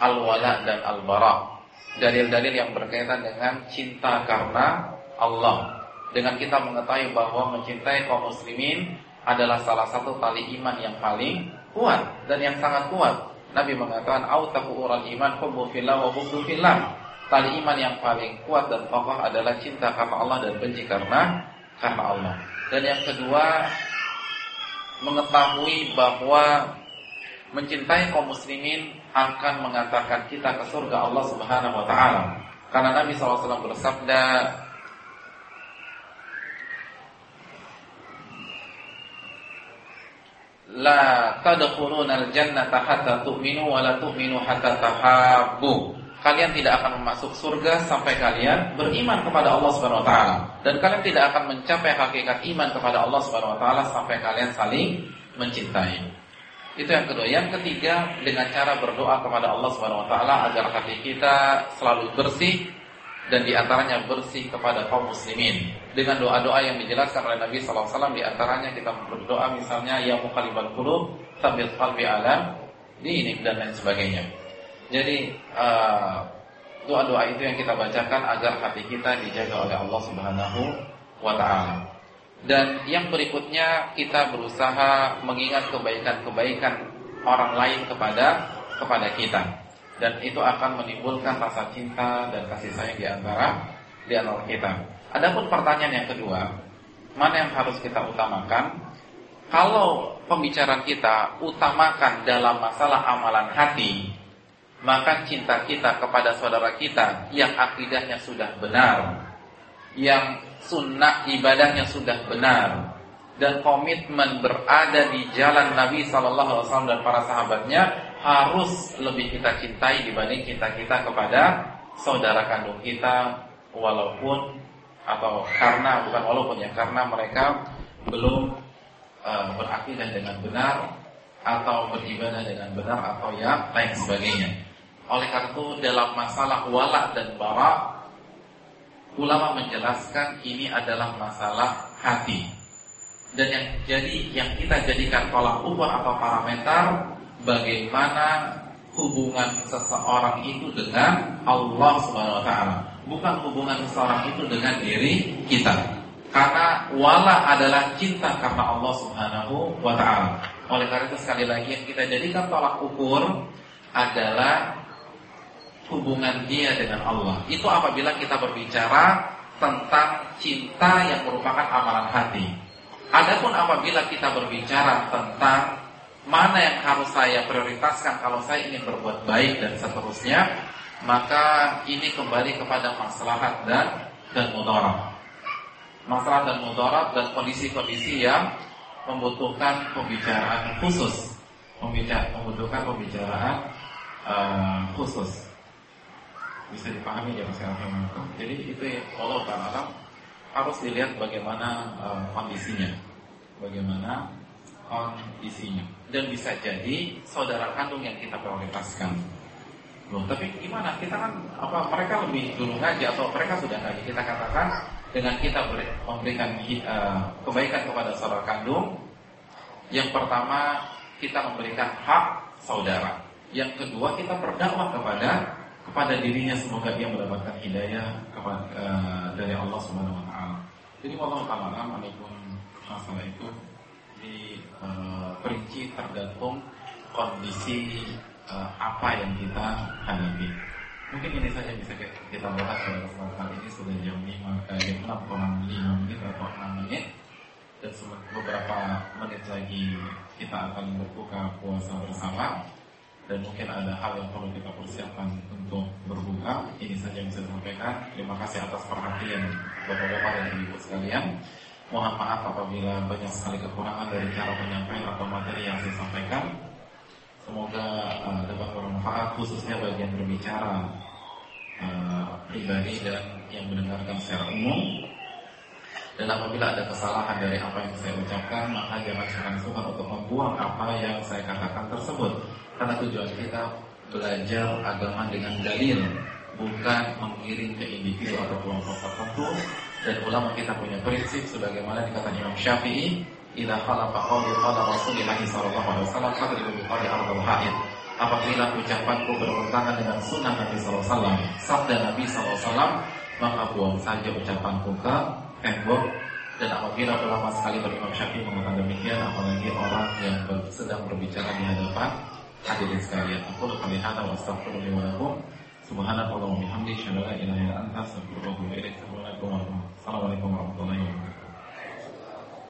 al-wala dan al-bara. Dalil-dalil yang berkaitan dengan cinta karena Allah. Dengan kita mengetahui bahwa mencintai kaum muslimin adalah salah satu tali iman yang paling kuat dan yang sangat kuat. Nabi mengatakan autaku ural iman hubbu wa hubbu. Tali iman yang paling kuat dan kokoh adalah cinta karena Allah dan benci karena karena Allah. Dan yang kedua mengetahui bahwa mencintai kaum muslimin akan mengantarkan kita ke surga Allah Subhanahu wa taala. Karena Nabi SAW bersabda La tadkhuluna al-jannata hatta tu'minu wa la tu'minu hatta tahabbu. Kalian tidak akan masuk surga sampai kalian beriman kepada Allah Subhanahu wa taala dan kalian tidak akan mencapai hakikat iman kepada Allah Subhanahu wa taala sampai kalian saling mencintai. Itu yang kedua. Yang ketiga dengan cara berdoa kepada Allah Subhanahu wa taala agar hati kita selalu bersih dan di antaranya bersih kepada kaum muslimin dengan doa-doa yang dijelaskan oleh Nabi sallallahu alaihi wasallam di antaranya kita berdoa misalnya ya muqallibal qulub tsabbit qalbi ala ini dan lain sebagainya. Jadi uh, doa-doa itu yang kita bacakan agar hati kita dijaga oleh Allah Subhanahu wa taala. Dan yang berikutnya kita berusaha mengingat kebaikan-kebaikan orang lain kepada kepada kita. Dan itu akan menimbulkan rasa cinta dan kasih sayang di antara di antara kita. Adapun pertanyaan yang kedua, mana yang harus kita utamakan? Kalau pembicaraan kita utamakan dalam masalah amalan hati, maka cinta kita kepada saudara kita yang akidahnya sudah benar, yang sunnah ibadahnya sudah benar dan komitmen berada di jalan Nabi Shallallahu Alaihi Wasallam dan para sahabatnya harus lebih kita cintai dibanding cinta kita kepada saudara kandung kita walaupun atau karena bukan walaupun ya karena mereka belum uh, berakidah dengan benar atau beribadah dengan benar atau yang lain sebagainya. Oleh karena itu dalam masalah wala dan bara ulama menjelaskan ini adalah masalah hati. Dan yang jadi yang kita jadikan tolak ukur atau parameter bagaimana hubungan seseorang itu dengan Allah Subhanahu wa taala, bukan hubungan seseorang itu dengan diri kita. Karena wala adalah cinta karena Allah Subhanahu wa taala. Oleh karena itu sekali lagi yang kita jadikan tolak ukur adalah hubungan dia dengan Allah. Itu apabila kita berbicara tentang cinta yang merupakan amalan hati. Adapun apabila kita berbicara tentang mana yang harus saya prioritaskan kalau saya ingin berbuat baik dan seterusnya, maka ini kembali kepada maslahat dan dan mudarat. Masalah dan mudarat dan kondisi-kondisi yang membutuhkan pembicaraan khusus, membutuhkan pembicaraan uh, khusus. Bisa dipahami ya Mas Jadi itu Allah Taala harus dilihat bagaimana uh, kondisinya, bagaimana kondisinya, dan bisa jadi saudara kandung yang kita prioritaskan. Loh, tapi gimana? Kita kan apa mereka lebih dulu ngaji atau mereka sudah ngaji? Kita katakan dengan kita memberikan uh, kebaikan kepada saudara kandung, yang pertama kita memberikan hak saudara. Yang kedua kita berdakwah kepada kepada dirinya semoga dia mendapatkan hidayah kepada, uh, dari Allah Subhanahu wa taala. Jadi Allah taala alaikum masalah itu diperinci uh, tergantung kondisi uh, apa yang kita hadapi. Mungkin ini saja bisa kita bahas pada kesempatan ini. Sudah jam 5 eh, jam 6 kurang 5 menit atau 6 menit. Dan beberapa menit lagi kita akan berbuka puasa bersama dan mungkin ada hal yang perlu kita persiapkan untuk berbuka. Ini saja yang bisa sampaikan. Terima kasih atas perhatian Bapak-bapak dan Ibu sekalian. Mohon maaf apabila banyak sekali kekurangan dari cara menyampaikan atau materi yang saya sampaikan. Semoga uh, dapat bermanfaat khususnya bagi yang berbicara uh, pribadi dan yang mendengarkan secara umum. Dan apabila ada kesalahan dari apa yang saya ucapkan, maka jangan sungkan-sungkan untuk membuang apa yang saya katakan tersebut. Karena tujuan kita belajar agama dengan dalil, bukan mengiring ke individu atau kelompok tertentu. Dan ulama kita punya prinsip sebagaimana dikatakan Imam Syafi'i, idza khalafa qawli qala Rasulullah sallallahu alaihi wasallam fadribu bi qawli ardul haid. Apabila ucapanku bertentangan dengan sunnah Nabi sallallahu alaihi sabda Nabi sallallahu alaihi wasallam, maka buang saja ucapanku ke tembok dan apabila ulama sekali berimam syafi'i mengatakan demikian apalagi orang yang sedang berbicara di hadapan hadirin sekalian aku kami hada wa astaghfirullah wa lakum subhanallahi wa bihamdihi syada la ilaha illa anta astaghfiruka wa assalamualaikum warahmatullahi wabarakatuh